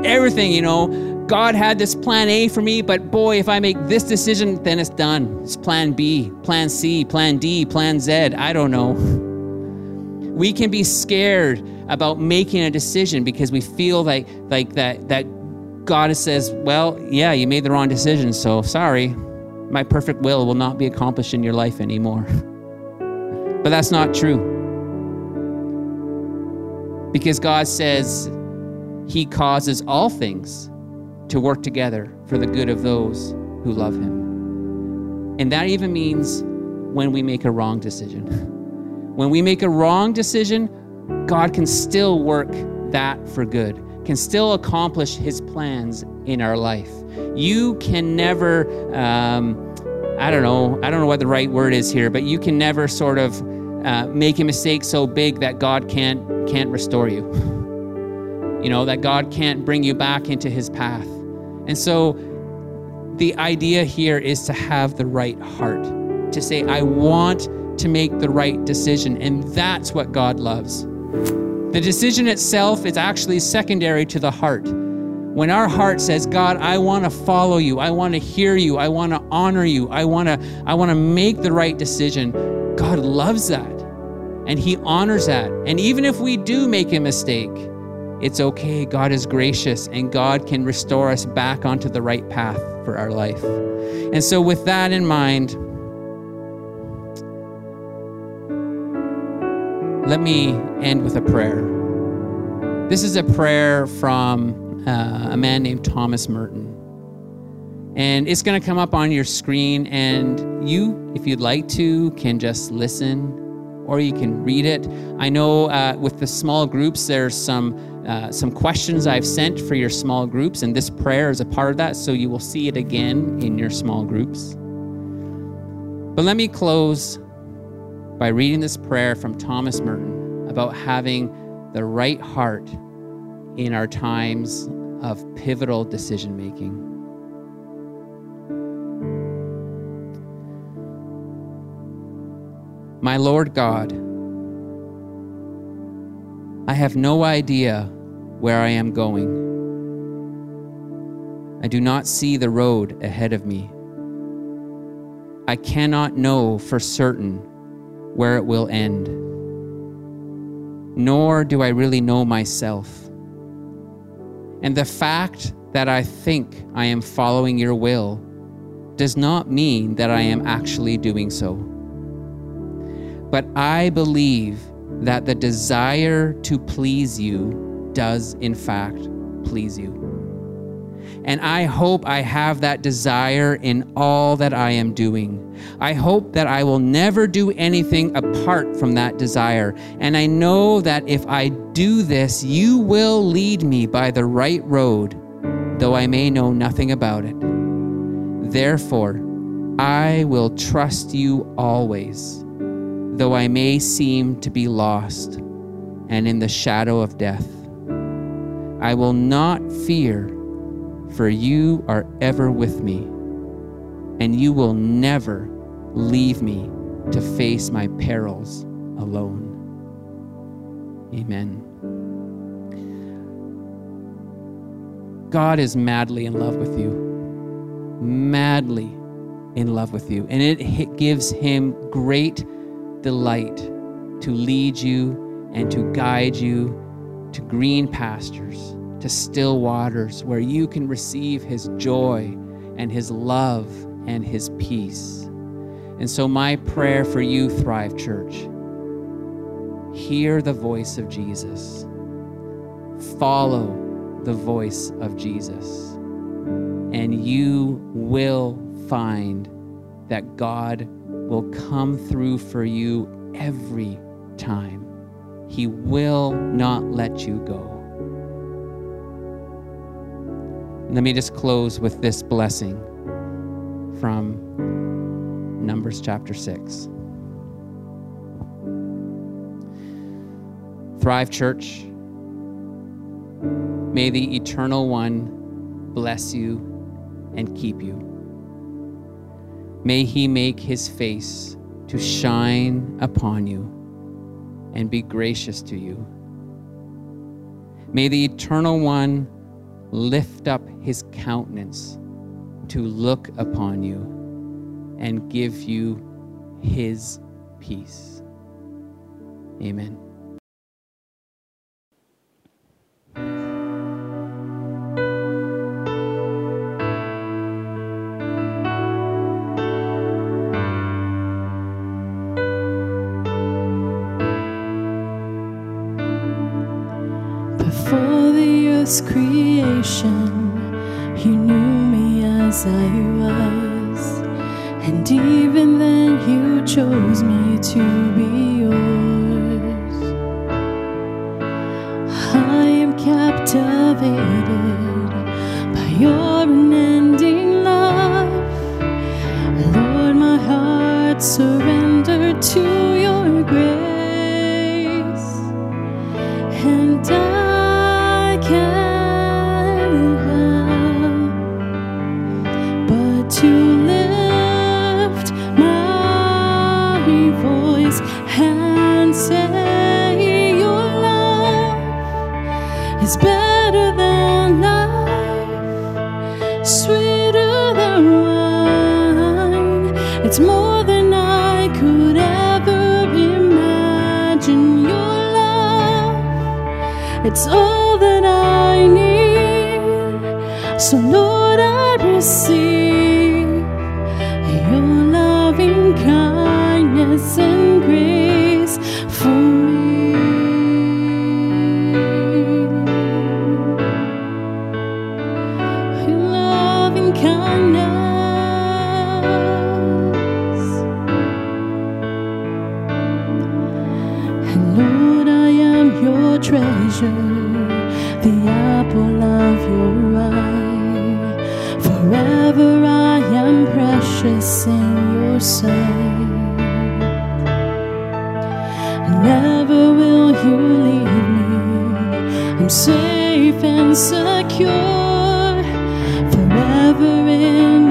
Everything, you know, God had this plan A for me, but boy, if I make this decision, then it's done. It's plan B, plan C, plan D, plan Z. I don't know. We can be scared about making a decision because we feel like like that that God says, "Well, yeah, you made the wrong decision, so sorry. My perfect will will not be accomplished in your life anymore." but that's not true. Because God says he causes all things to work together for the good of those who love him. And that even means when we make a wrong decision. When we make a wrong decision, God can still work that for good, can still accomplish his plans in our life. You can never, um, I don't know, I don't know what the right word is here, but you can never sort of uh, make a mistake so big that God can't can't restore you. You know that God can't bring you back into His path. And so the idea here is to have the right heart, to say, I want to make the right decision. And that's what God loves. The decision itself is actually secondary to the heart. When our heart says, God, I want to follow you, I want to hear you, I want to honor you, I want to, I want to make the right decision, God loves that. And He honors that. And even if we do make a mistake, it's okay. God is gracious and God can restore us back onto the right path for our life. And so, with that in mind, let me end with a prayer. This is a prayer from uh, a man named Thomas Merton. And it's going to come up on your screen, and you, if you'd like to, can just listen or you can read it. I know uh, with the small groups, there's some uh, some questions I've sent for your small groups, and this prayer is a part of that, so you will see it again in your small groups. But let me close by reading this prayer from Thomas Merton about having the right heart in our times of pivotal decision making. My Lord God, I have no idea where I am going. I do not see the road ahead of me. I cannot know for certain where it will end, nor do I really know myself. And the fact that I think I am following your will does not mean that I am actually doing so. But I believe that the desire to please you does, in fact, please you. And I hope I have that desire in all that I am doing. I hope that I will never do anything apart from that desire. And I know that if I do this, you will lead me by the right road, though I may know nothing about it. Therefore, I will trust you always, though I may seem to be lost and in the shadow of death. I will not fear for you are ever with me, and you will never leave me to face my perils alone. Amen. God is madly in love with you, madly in love with you, and it gives him great delight to lead you and to guide you to green pastures to still waters where you can receive His joy and His love and His peace. And so, my prayer for you, Thrive Church, hear the voice of Jesus, follow the voice of Jesus, and you will find that God will come through for you every time. He will not let you go. Let me just close with this blessing from Numbers chapter 6. Thrive Church, may the Eternal One bless you and keep you. May he make his face to shine upon you and be gracious to you. May the Eternal One lift up his countenance to look upon you and give you his peace. Amen. Earth's creation, you knew me as I was. And even then, you chose me to be the apple of your eye. Forever I am precious in your sight. Never will you leave me I'm safe and secure. Forever in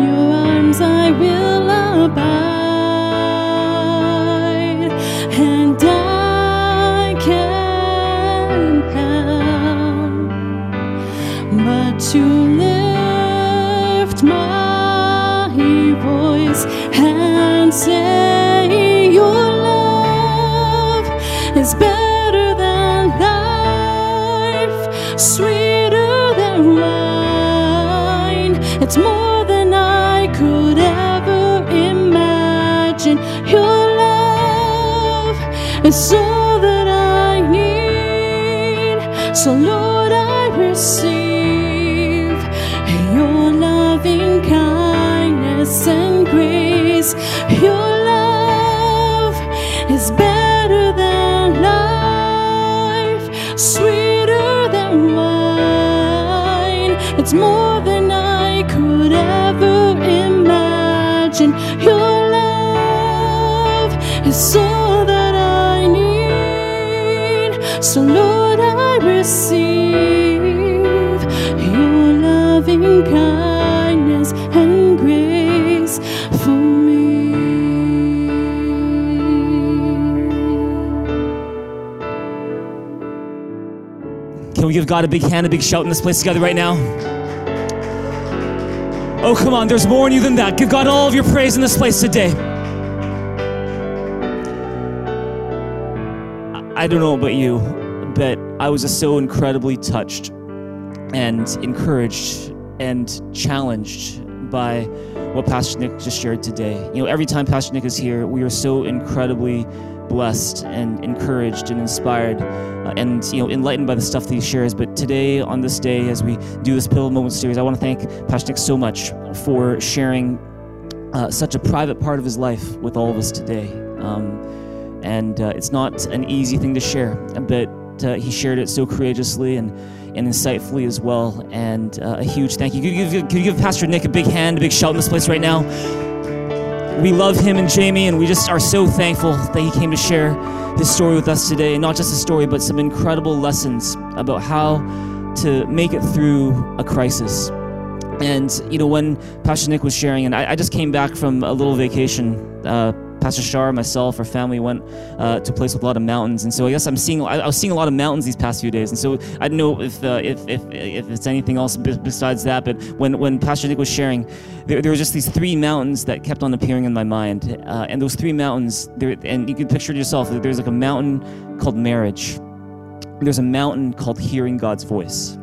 give God a big hand, a big shout in this place together right now? Oh, come on, there's more in you than that. Give God all of your praise in this place today. I- don't know about you, but I was just so incredibly touched and encouraged and challenged by what Pastor Nick just shared today. You know, every time Pastor Nick is here, we are so incredibly blessed and encouraged and inspired uh, and you know enlightened by the stuff that he shares. But today, on this day, as we do this Pivotal Moment series, I want to thank Pastor Nick so much for sharing uh, such a private part of his life with all of us today. Um, and uh, it's not an easy thing to share, but uh, he shared it so courageously and, and insightfully as well. And uh, a huge thank you. Could you, give, could you give Pastor Nick a big hand, a big shout in this place right now? We love him and Jamie, and we just are so thankful that he came to share his story with us today. And not just a story, but some incredible lessons about how to make it through a crisis. And, you know, when Pastor Nick was sharing, and I, I just came back from a little vacation. Uh, Pastor Shar, myself, our family went uh, to a place with a lot of mountains, and so I guess I'm seeing. I, I was seeing a lot of mountains these past few days, and so I don't know if uh, if, if if it's anything else be- besides that. But when when Pastor Nick was sharing, there, there were just these three mountains that kept on appearing in my mind, uh, and those three mountains, there, and you can picture it yourself. There's like a mountain called marriage. There's a mountain called hearing God's voice.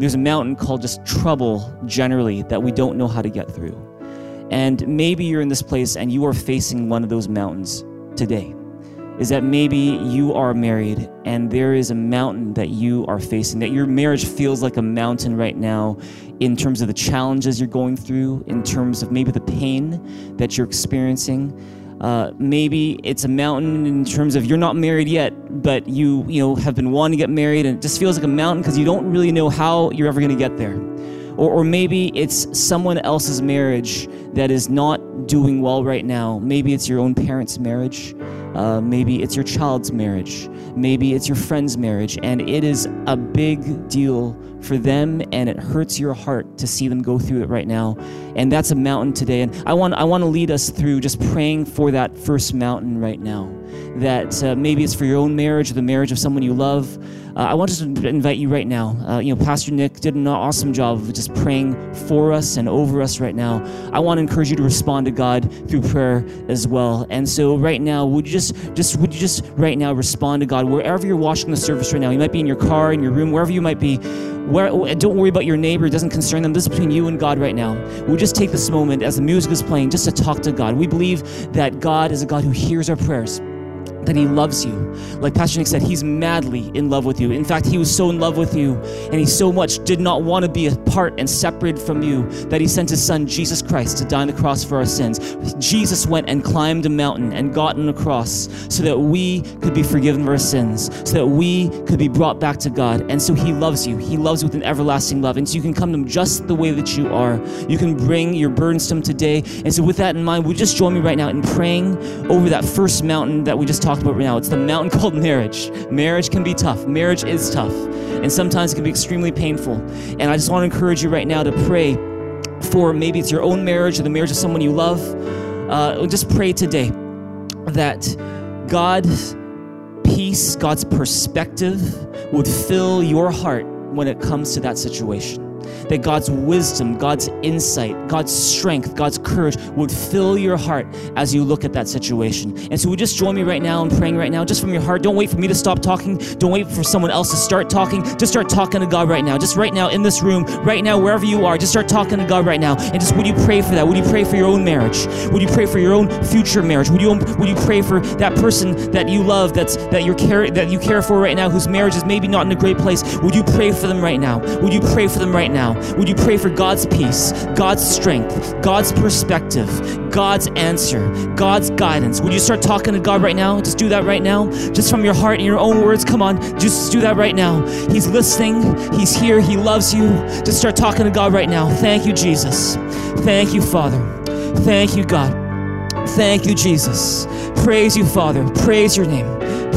There's a mountain called just trouble generally that we don't know how to get through. And maybe you're in this place and you are facing one of those mountains today. Is that maybe you are married and there is a mountain that you are facing, that your marriage feels like a mountain right now in terms of the challenges you're going through, in terms of maybe the pain that you're experiencing. Uh, maybe it's a mountain in terms of you're not married yet, but you you know have been wanting to get married, and it just feels like a mountain because you don't really know how you're ever going to get there. Or, or maybe it's someone else's marriage that is not doing well right now. Maybe it's your own parents' marriage. Uh, maybe it's your child's marriage. Maybe it's your friend's marriage. And it is a big deal for them, and it hurts your heart to see them go through it right now. And that's a mountain today. And I want, I want to lead us through just praying for that first mountain right now. That uh, maybe it's for your own marriage or the marriage of someone you love. Uh, I want to invite you right now. Uh, you know, Pastor Nick did an awesome job of just praying for us and over us right now. I want to encourage you to respond to God through prayer as well. And so, right now, would you just, just, would you just right now respond to God wherever you're watching the service right now? You might be in your car, in your room, wherever you might be. Where, don't worry about your neighbor; it doesn't concern them. This is between you and God right now. We'll just take this moment as the music is playing, just to talk to God. We believe that God is a God who hears our prayers that he loves you. Like Pastor Nick said, he's madly in love with you. In fact, he was so in love with you, and he so much did not want to be apart and separated from you that he sent his son, Jesus Christ, to die on the cross for our sins. Jesus went and climbed a mountain and got on a cross so that we could be forgiven of our sins, so that we could be brought back to God. And so he loves you. He loves you with an everlasting love. And so you can come to him just the way that you are. You can bring your burdens to him today. And so with that in mind, would you just join me right now in praying over that first mountain that we just talked talked about right now. It's the mountain called marriage. Marriage can be tough. Marriage is tough. And sometimes it can be extremely painful. And I just want to encourage you right now to pray for maybe it's your own marriage or the marriage of someone you love. Uh, just pray today that God's peace, God's perspective would fill your heart when it comes to that situation that God's wisdom, God's insight, God's strength, God's courage would fill your heart as you look at that situation. And so, would just join me right now in praying right now, just from your heart. Don't wait for me to stop talking. Don't wait for someone else to start talking. Just start talking to God right now. Just right now in this room, right now, wherever you are, just start talking to God right now. And just would you pray for that? Would you pray for your own marriage? Would you pray for your own future marriage? Would you would you pray for that person that you love, that's that you care that you care for right now, whose marriage is maybe not in a great place? Would you pray for them right now? Would you pray for them right now? Would you pray for God's peace, God's strength, God's perspective, God's answer, God's guidance? Would you start talking to God right now? Just do that right now. Just from your heart in your own words. Come on, just do that right now. He's listening, He's here, He loves you. Just start talking to God right now. Thank you, Jesus. Thank you, Father. Thank you, God. Thank you, Jesus. Praise you, Father. Praise your name.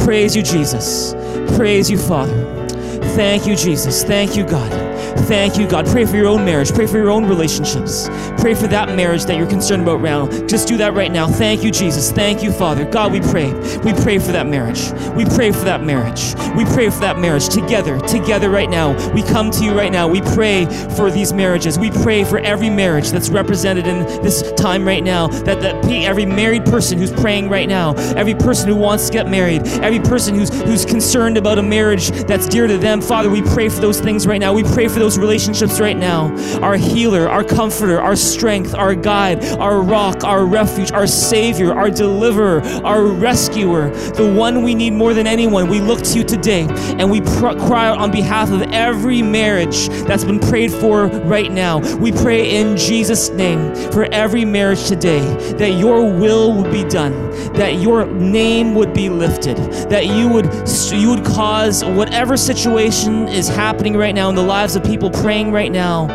Praise you, Jesus. Praise you, Father. Thank you, Jesus. Thank you, God. Thank you, God. Pray for your own marriage. Pray for your own relationships. Pray for that marriage that you're concerned about now. Just do that right now. Thank you, Jesus. Thank you, Father. God, we pray. We pray for that marriage. We pray for that marriage. We pray for that marriage together, together right now. We come to you right now. We pray for these marriages. We pray for every marriage that's represented in this time right now. That, that every married person who's praying right now, every person who wants to get married, every person who's, who's concerned about a marriage that's dear to them, Father, we pray for those things right now. We pray for those relationships right now. Our healer, our comforter, our strength, our guide, our rock, our refuge, our savior, our deliverer, our rescuer, the one we need more than anyone. We look to you today and we pr- cry out on behalf of every marriage that's been prayed for right now. We pray in Jesus' name for every marriage today that your will would be done, that your name would be lifted, that you would you would cause whatever situation is happening right now in the lives of people praying right now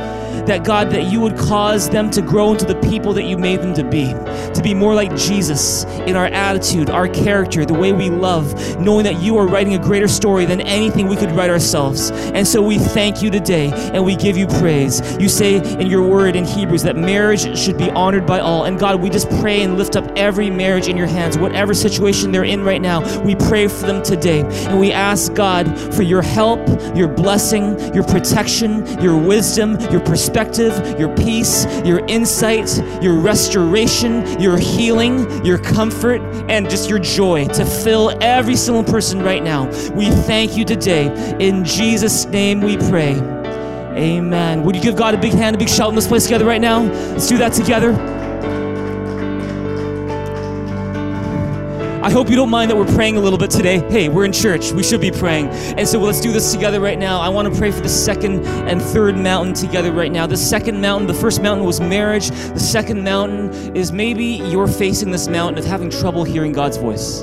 that God, that you would cause them to grow into the people that you made them to be, to be more like Jesus in our attitude, our character, the way we love, knowing that you are writing a greater story than anything we could write ourselves. And so we thank you today and we give you praise. You say in your word in Hebrews that marriage should be honored by all. And God, we just pray and lift up every marriage in your hands, whatever situation they're in right now. We pray for them today. And we ask God for your help, your blessing, your protection, your wisdom, your perspective perspective, your peace, your insight, your restoration, your healing, your comfort, and just your joy to fill every single person right now. We thank you today. In Jesus' name we pray. Amen. Would you give God a big hand, a big shout in this place together right now? Let's do that together. I hope you don't mind that we're praying a little bit today. Hey, we're in church. We should be praying. And so let's do this together right now. I want to pray for the second and third mountain together right now. The second mountain, the first mountain was marriage. The second mountain is maybe you're facing this mountain of having trouble hearing God's voice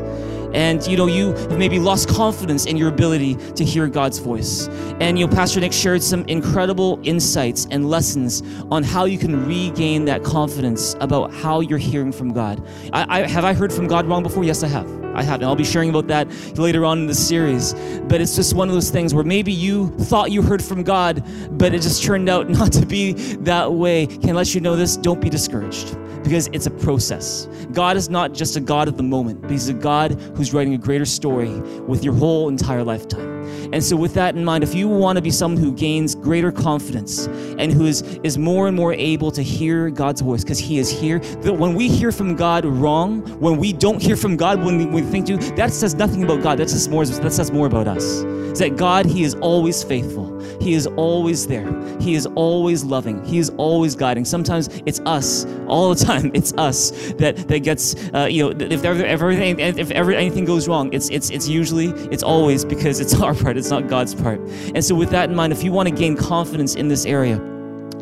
and you know you maybe lost confidence in your ability to hear god's voice and you know pastor nick shared some incredible insights and lessons on how you can regain that confidence about how you're hearing from god I, I have i heard from god wrong before yes i have I have, and I'll be sharing about that later on in the series. But it's just one of those things where maybe you thought you heard from God, but it just turned out not to be that way. Can I let you know this? Don't be discouraged because it's a process. God is not just a God of the moment, but He's a God who's writing a greater story with your whole entire lifetime. And so, with that in mind, if you want to be someone who gains greater confidence and who is, is more and more able to hear God's voice, because He is here, that when we hear from God wrong, when we don't hear from God, when we, think to, that says nothing about God. That says more, that says more about us. Is that God, He is always faithful. He is always there. He is always loving. He is always guiding. Sometimes it's us, all the time. It's us that that gets uh, you know if ever, if everything if ever anything goes wrong, it's it's it's usually it's always because it's our part. It's not God's part. And so with that in mind, if you want to gain confidence in this area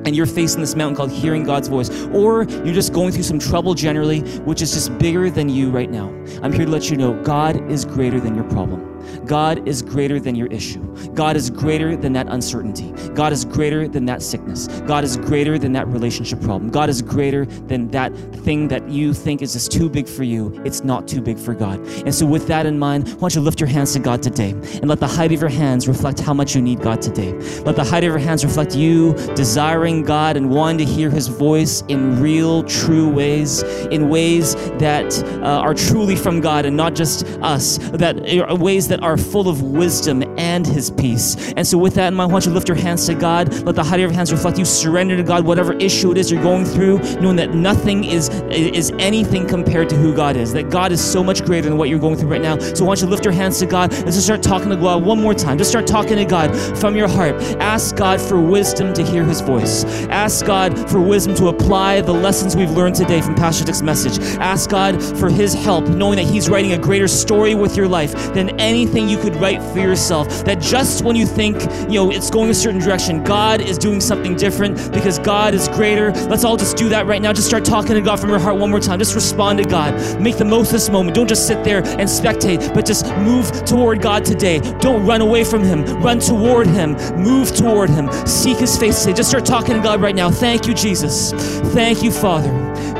and you're facing this mountain called hearing God's voice, or you're just going through some trouble generally, which is just bigger than you right now, I'm here to let you know God is greater than your problem. God is greater than your issue. God is greater than that uncertainty. God is greater than that sickness. God is greater than that relationship problem. God is greater than that thing that you think is just too big for you. It's not too big for God. And so, with that in mind, why don't you lift your hands to God today and let the height of your hands reflect how much you need God today. Let the height of your hands reflect you desiring God and wanting to hear His voice in real, true ways, in ways that uh, are truly from God and not just us, that are ways that are full of wisdom and His peace. And so, with that in mind, why don't you lift your hands to God? Let the height of your hands reflect you surrender to God whatever issue it is you're going through, knowing that nothing is is anything compared to who God is. That God is so much greater than what you're going through right now. So, why don't you lift your hands to God? Let's just start talking to God one more time. Just start talking to God from your heart. Ask God for wisdom to hear His voice. Ask God for wisdom to apply the lessons we've learned today from Pastor Nick's message. Ask God for His help, knowing that He's writing a greater story with your life than anything you could write for yourself. That just when you think, you know, it's going a certain direction, God is doing something different because God is greater. Let's all just do that right now. Just start talking to God from your heart one more time. Just respond to God. Make the most of this moment. Don't just sit there and spectate, but just move toward God today. Don't run away from Him. Run toward Him. Move toward Him. Seek His face today. Just start talking to God right now. Thank you, Jesus. Thank you, Father.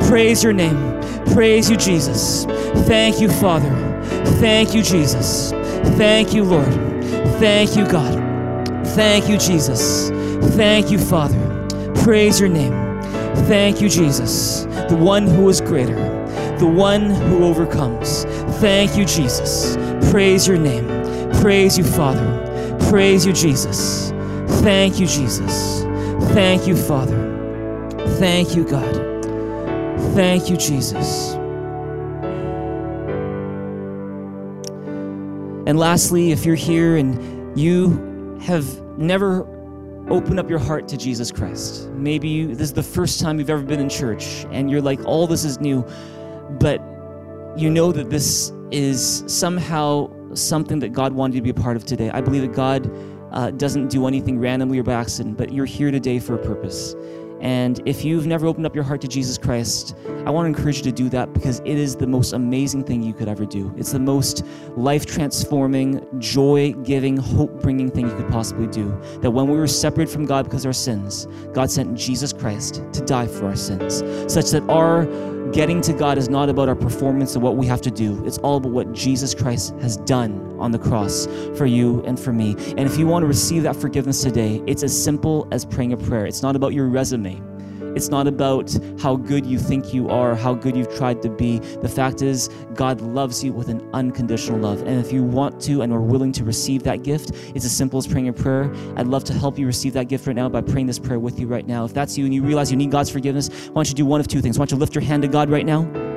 Praise your name. Praise you, Jesus. Thank you, Father. Thank you, Jesus. Thank you, Lord. Thank you, God. Thank you, Jesus. Thank you, Father. Praise your name. Thank you, Jesus, the one who is greater, the one who overcomes. Thank you, Jesus. Praise your name. Praise you, Father. Praise you, Jesus. Thank you, Jesus. Thank you, Father. Thank you, God. Thank you, Jesus. And lastly, if you're here and you have never opened up your heart to Jesus Christ, maybe you, this is the first time you've ever been in church and you're like, all this is new, but you know that this is somehow something that God wanted you to be a part of today. I believe that God uh, doesn't do anything randomly or by accident, but you're here today for a purpose. And if you've never opened up your heart to Jesus Christ, I want to encourage you to do that because it is the most amazing thing you could ever do. It's the most life transforming, joy giving, hope bringing thing you could possibly do. That when we were separated from God because of our sins, God sent Jesus Christ to die for our sins, such that our getting to God is not about our performance and what we have to do. It's all about what Jesus Christ has done on the cross for you and for me. And if you want to receive that forgiveness today, it's as simple as praying a prayer. It's not about your resume. It's not about how good you think you are, how good you've tried to be. The fact is, God loves you with an unconditional love. And if you want to and are willing to receive that gift, it's as simple as praying a prayer. I'd love to help you receive that gift right now by praying this prayer with you right now. If that's you and you realize you need God's forgiveness, why don't you do one of two things? Why don't you lift your hand to God right now?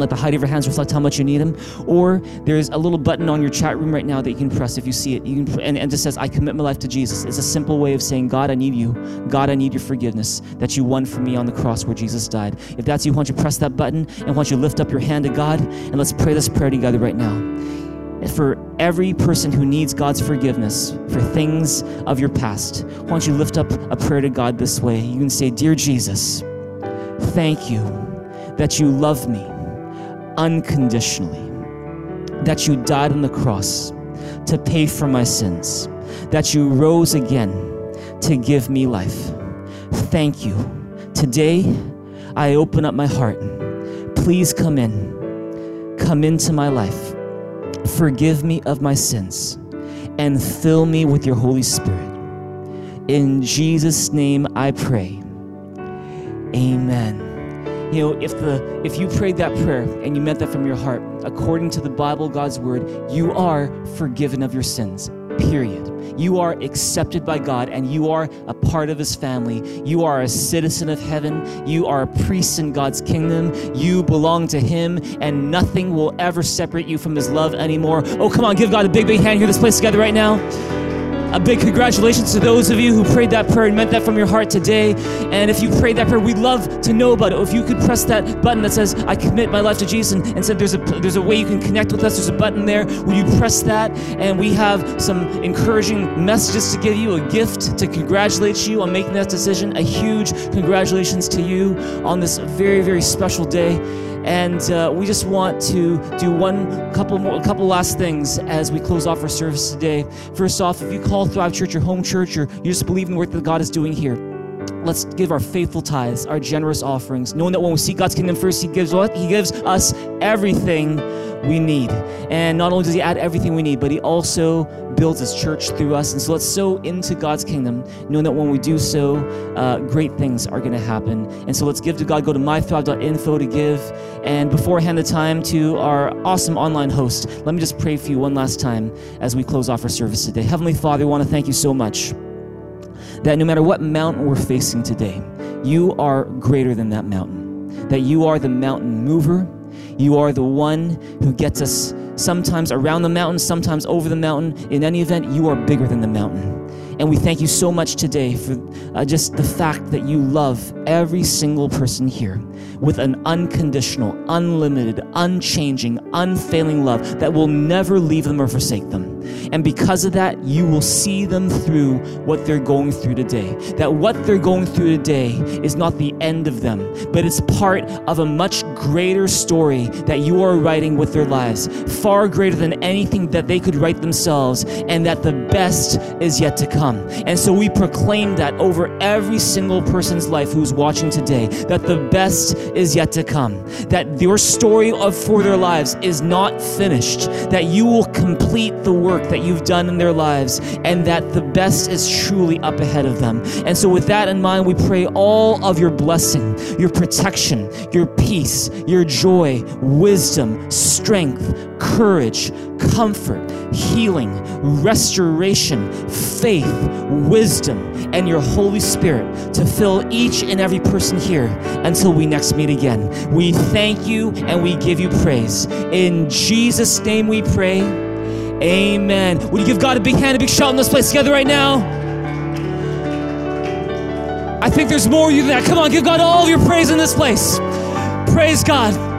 Let the height of your hands reflect how much you need Him. Or there's a little button on your chat room right now that you can press if you see it. You can, and, and it just says, I commit my life to Jesus. It's a simple way of saying, God, I need you. God, I need your forgiveness that you won for me on the cross where Jesus died. If that's you, why don't you press that button and why don't you lift up your hand to God and let's pray this prayer together right now. And for every person who needs God's forgiveness for things of your past, why don't you lift up a prayer to God this way? You can say, Dear Jesus, thank you that you love me unconditionally, that you died on the cross to pay for my sins, that you rose again to give me life. Thank you. Today, I open up my heart. Please come in. Come into my life. Forgive me of my sins and fill me with your Holy Spirit. In Jesus' name I pray. Amen you know if the if you prayed that prayer and you meant that from your heart according to the bible god's word you are forgiven of your sins period. You are accepted by god and you are a part of his family. You are a citizen of heaven. You are a priest in god's kingdom. You belong to him and nothing will ever separate you from his love anymore. Oh come on give god a big big hand. Here this place together right now a big congratulations to those of you who prayed that prayer and meant that from your heart today. And if you prayed that prayer, we'd love to know about it. If you could press that button that says, I commit my life to Jesus, and, and said there's a, there's a way you can connect with us, there's a button there. Would you press that? And we have some encouraging messages to give you, a gift to congratulate you on making that decision. A huge congratulations to you on this very, very special day. And uh, we just want to do one couple more, couple last things as we close off our service today. First off, if you call Thrive Church your home church or you just believe in the work that God is doing here, let's give our faithful tithes, our generous offerings, knowing that when we seek God's kingdom first, He gives what? He gives us everything we need. And not only does He add everything we need, but He also builds His church through us. And so let's sow into God's kingdom, knowing that when we do so, uh, great things are going to happen. And so let's give to God. Go to mythrive.info to give. And before I hand the time to our awesome online host, let me just pray for you one last time as we close off our service today. Heavenly Father, we want to thank you so much that no matter what mountain we're facing today, you are greater than that mountain. That you are the mountain mover. You are the one who gets us sometimes around the mountain, sometimes over the mountain. In any event, you are bigger than the mountain. And we thank you so much today for uh, just the fact that you love every single person here with an unconditional, unlimited, unchanging, unfailing love that will never leave them or forsake them. And because of that, you will see them through what they're going through today. That what they're going through today is not the end of them, but it's part of a much greater story that you are writing with their lives, far greater than anything that they could write themselves, and that the best is yet to come. And so we proclaim that over every single person's life who's watching today, that the best is yet to come, that your story of for their lives is not finished, that you will complete the work that you've done in their lives, and that the best is truly up ahead of them. And so, with that in mind, we pray all of your blessing, your protection, your peace, your joy, wisdom, strength, courage, comfort, healing, restoration, faith, wisdom, and your Holy Spirit to fill each and every person here until we next meet again. We thank you and we give you praise. In Jesus' name we pray. Amen. Would you give God a big hand, a big shout in this place together right now? I think there's more of you than that. Come on, give God all of your praise in this place. Praise God.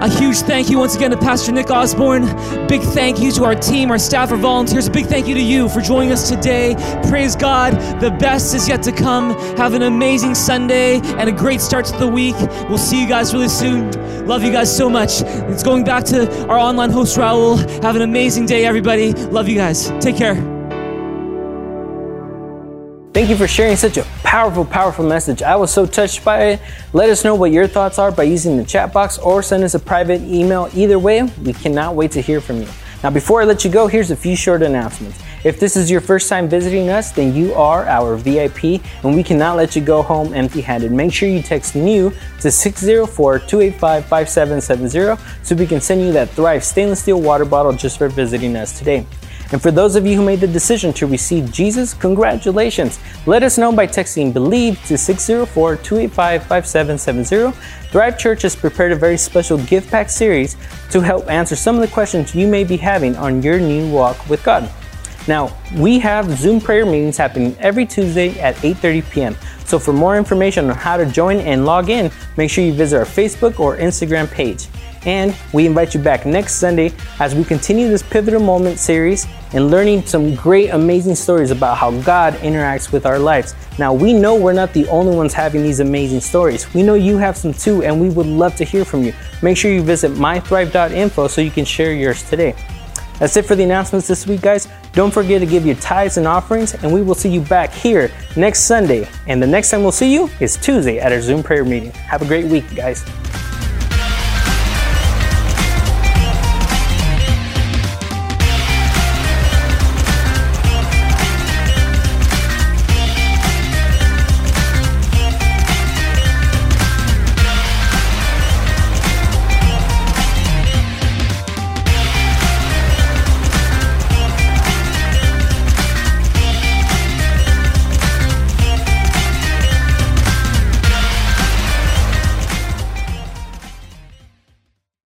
A huge thank you once again to Pastor Nick Osborne. Big thank you to our team, our staff, our volunteers. A big thank you to you for joining us today. Praise God. The best is yet to come. Have an amazing Sunday and a great start to the week. We'll see you guys really soon. Love you guys so much. It's going back to our online host, Raul. Have an amazing day, everybody. Love you guys. Take care. Thank you for sharing such a powerful, powerful message. I was so touched by it. Let us know what your thoughts are by using the chat box or send us a private email. Either way, we cannot wait to hear from you. Now, before I let you go, here's a few short announcements. If this is your first time visiting us, then you are our VIP and we cannot let you go home empty handed. Make sure you text NEW to 604 285 5770 so we can send you that Thrive stainless steel water bottle just for visiting us today. And for those of you who made the decision to receive Jesus, congratulations. Let us know by texting BELIEVE to 604 285 5770. Thrive Church has prepared a very special gift pack series to help answer some of the questions you may be having on your new walk with God. Now, we have Zoom prayer meetings happening every Tuesday at 8:30 p.m. So for more information on how to join and log in, make sure you visit our Facebook or Instagram page. And we invite you back next Sunday as we continue this pivotal moment series and learning some great, amazing stories about how God interacts with our lives. Now, we know we're not the only ones having these amazing stories. We know you have some too, and we would love to hear from you. Make sure you visit mythrive.info so you can share yours today. That's it for the announcements this week, guys. Don't forget to give your tithes and offerings, and we will see you back here next Sunday. And the next time we'll see you is Tuesday at our Zoom prayer meeting. Have a great week, guys.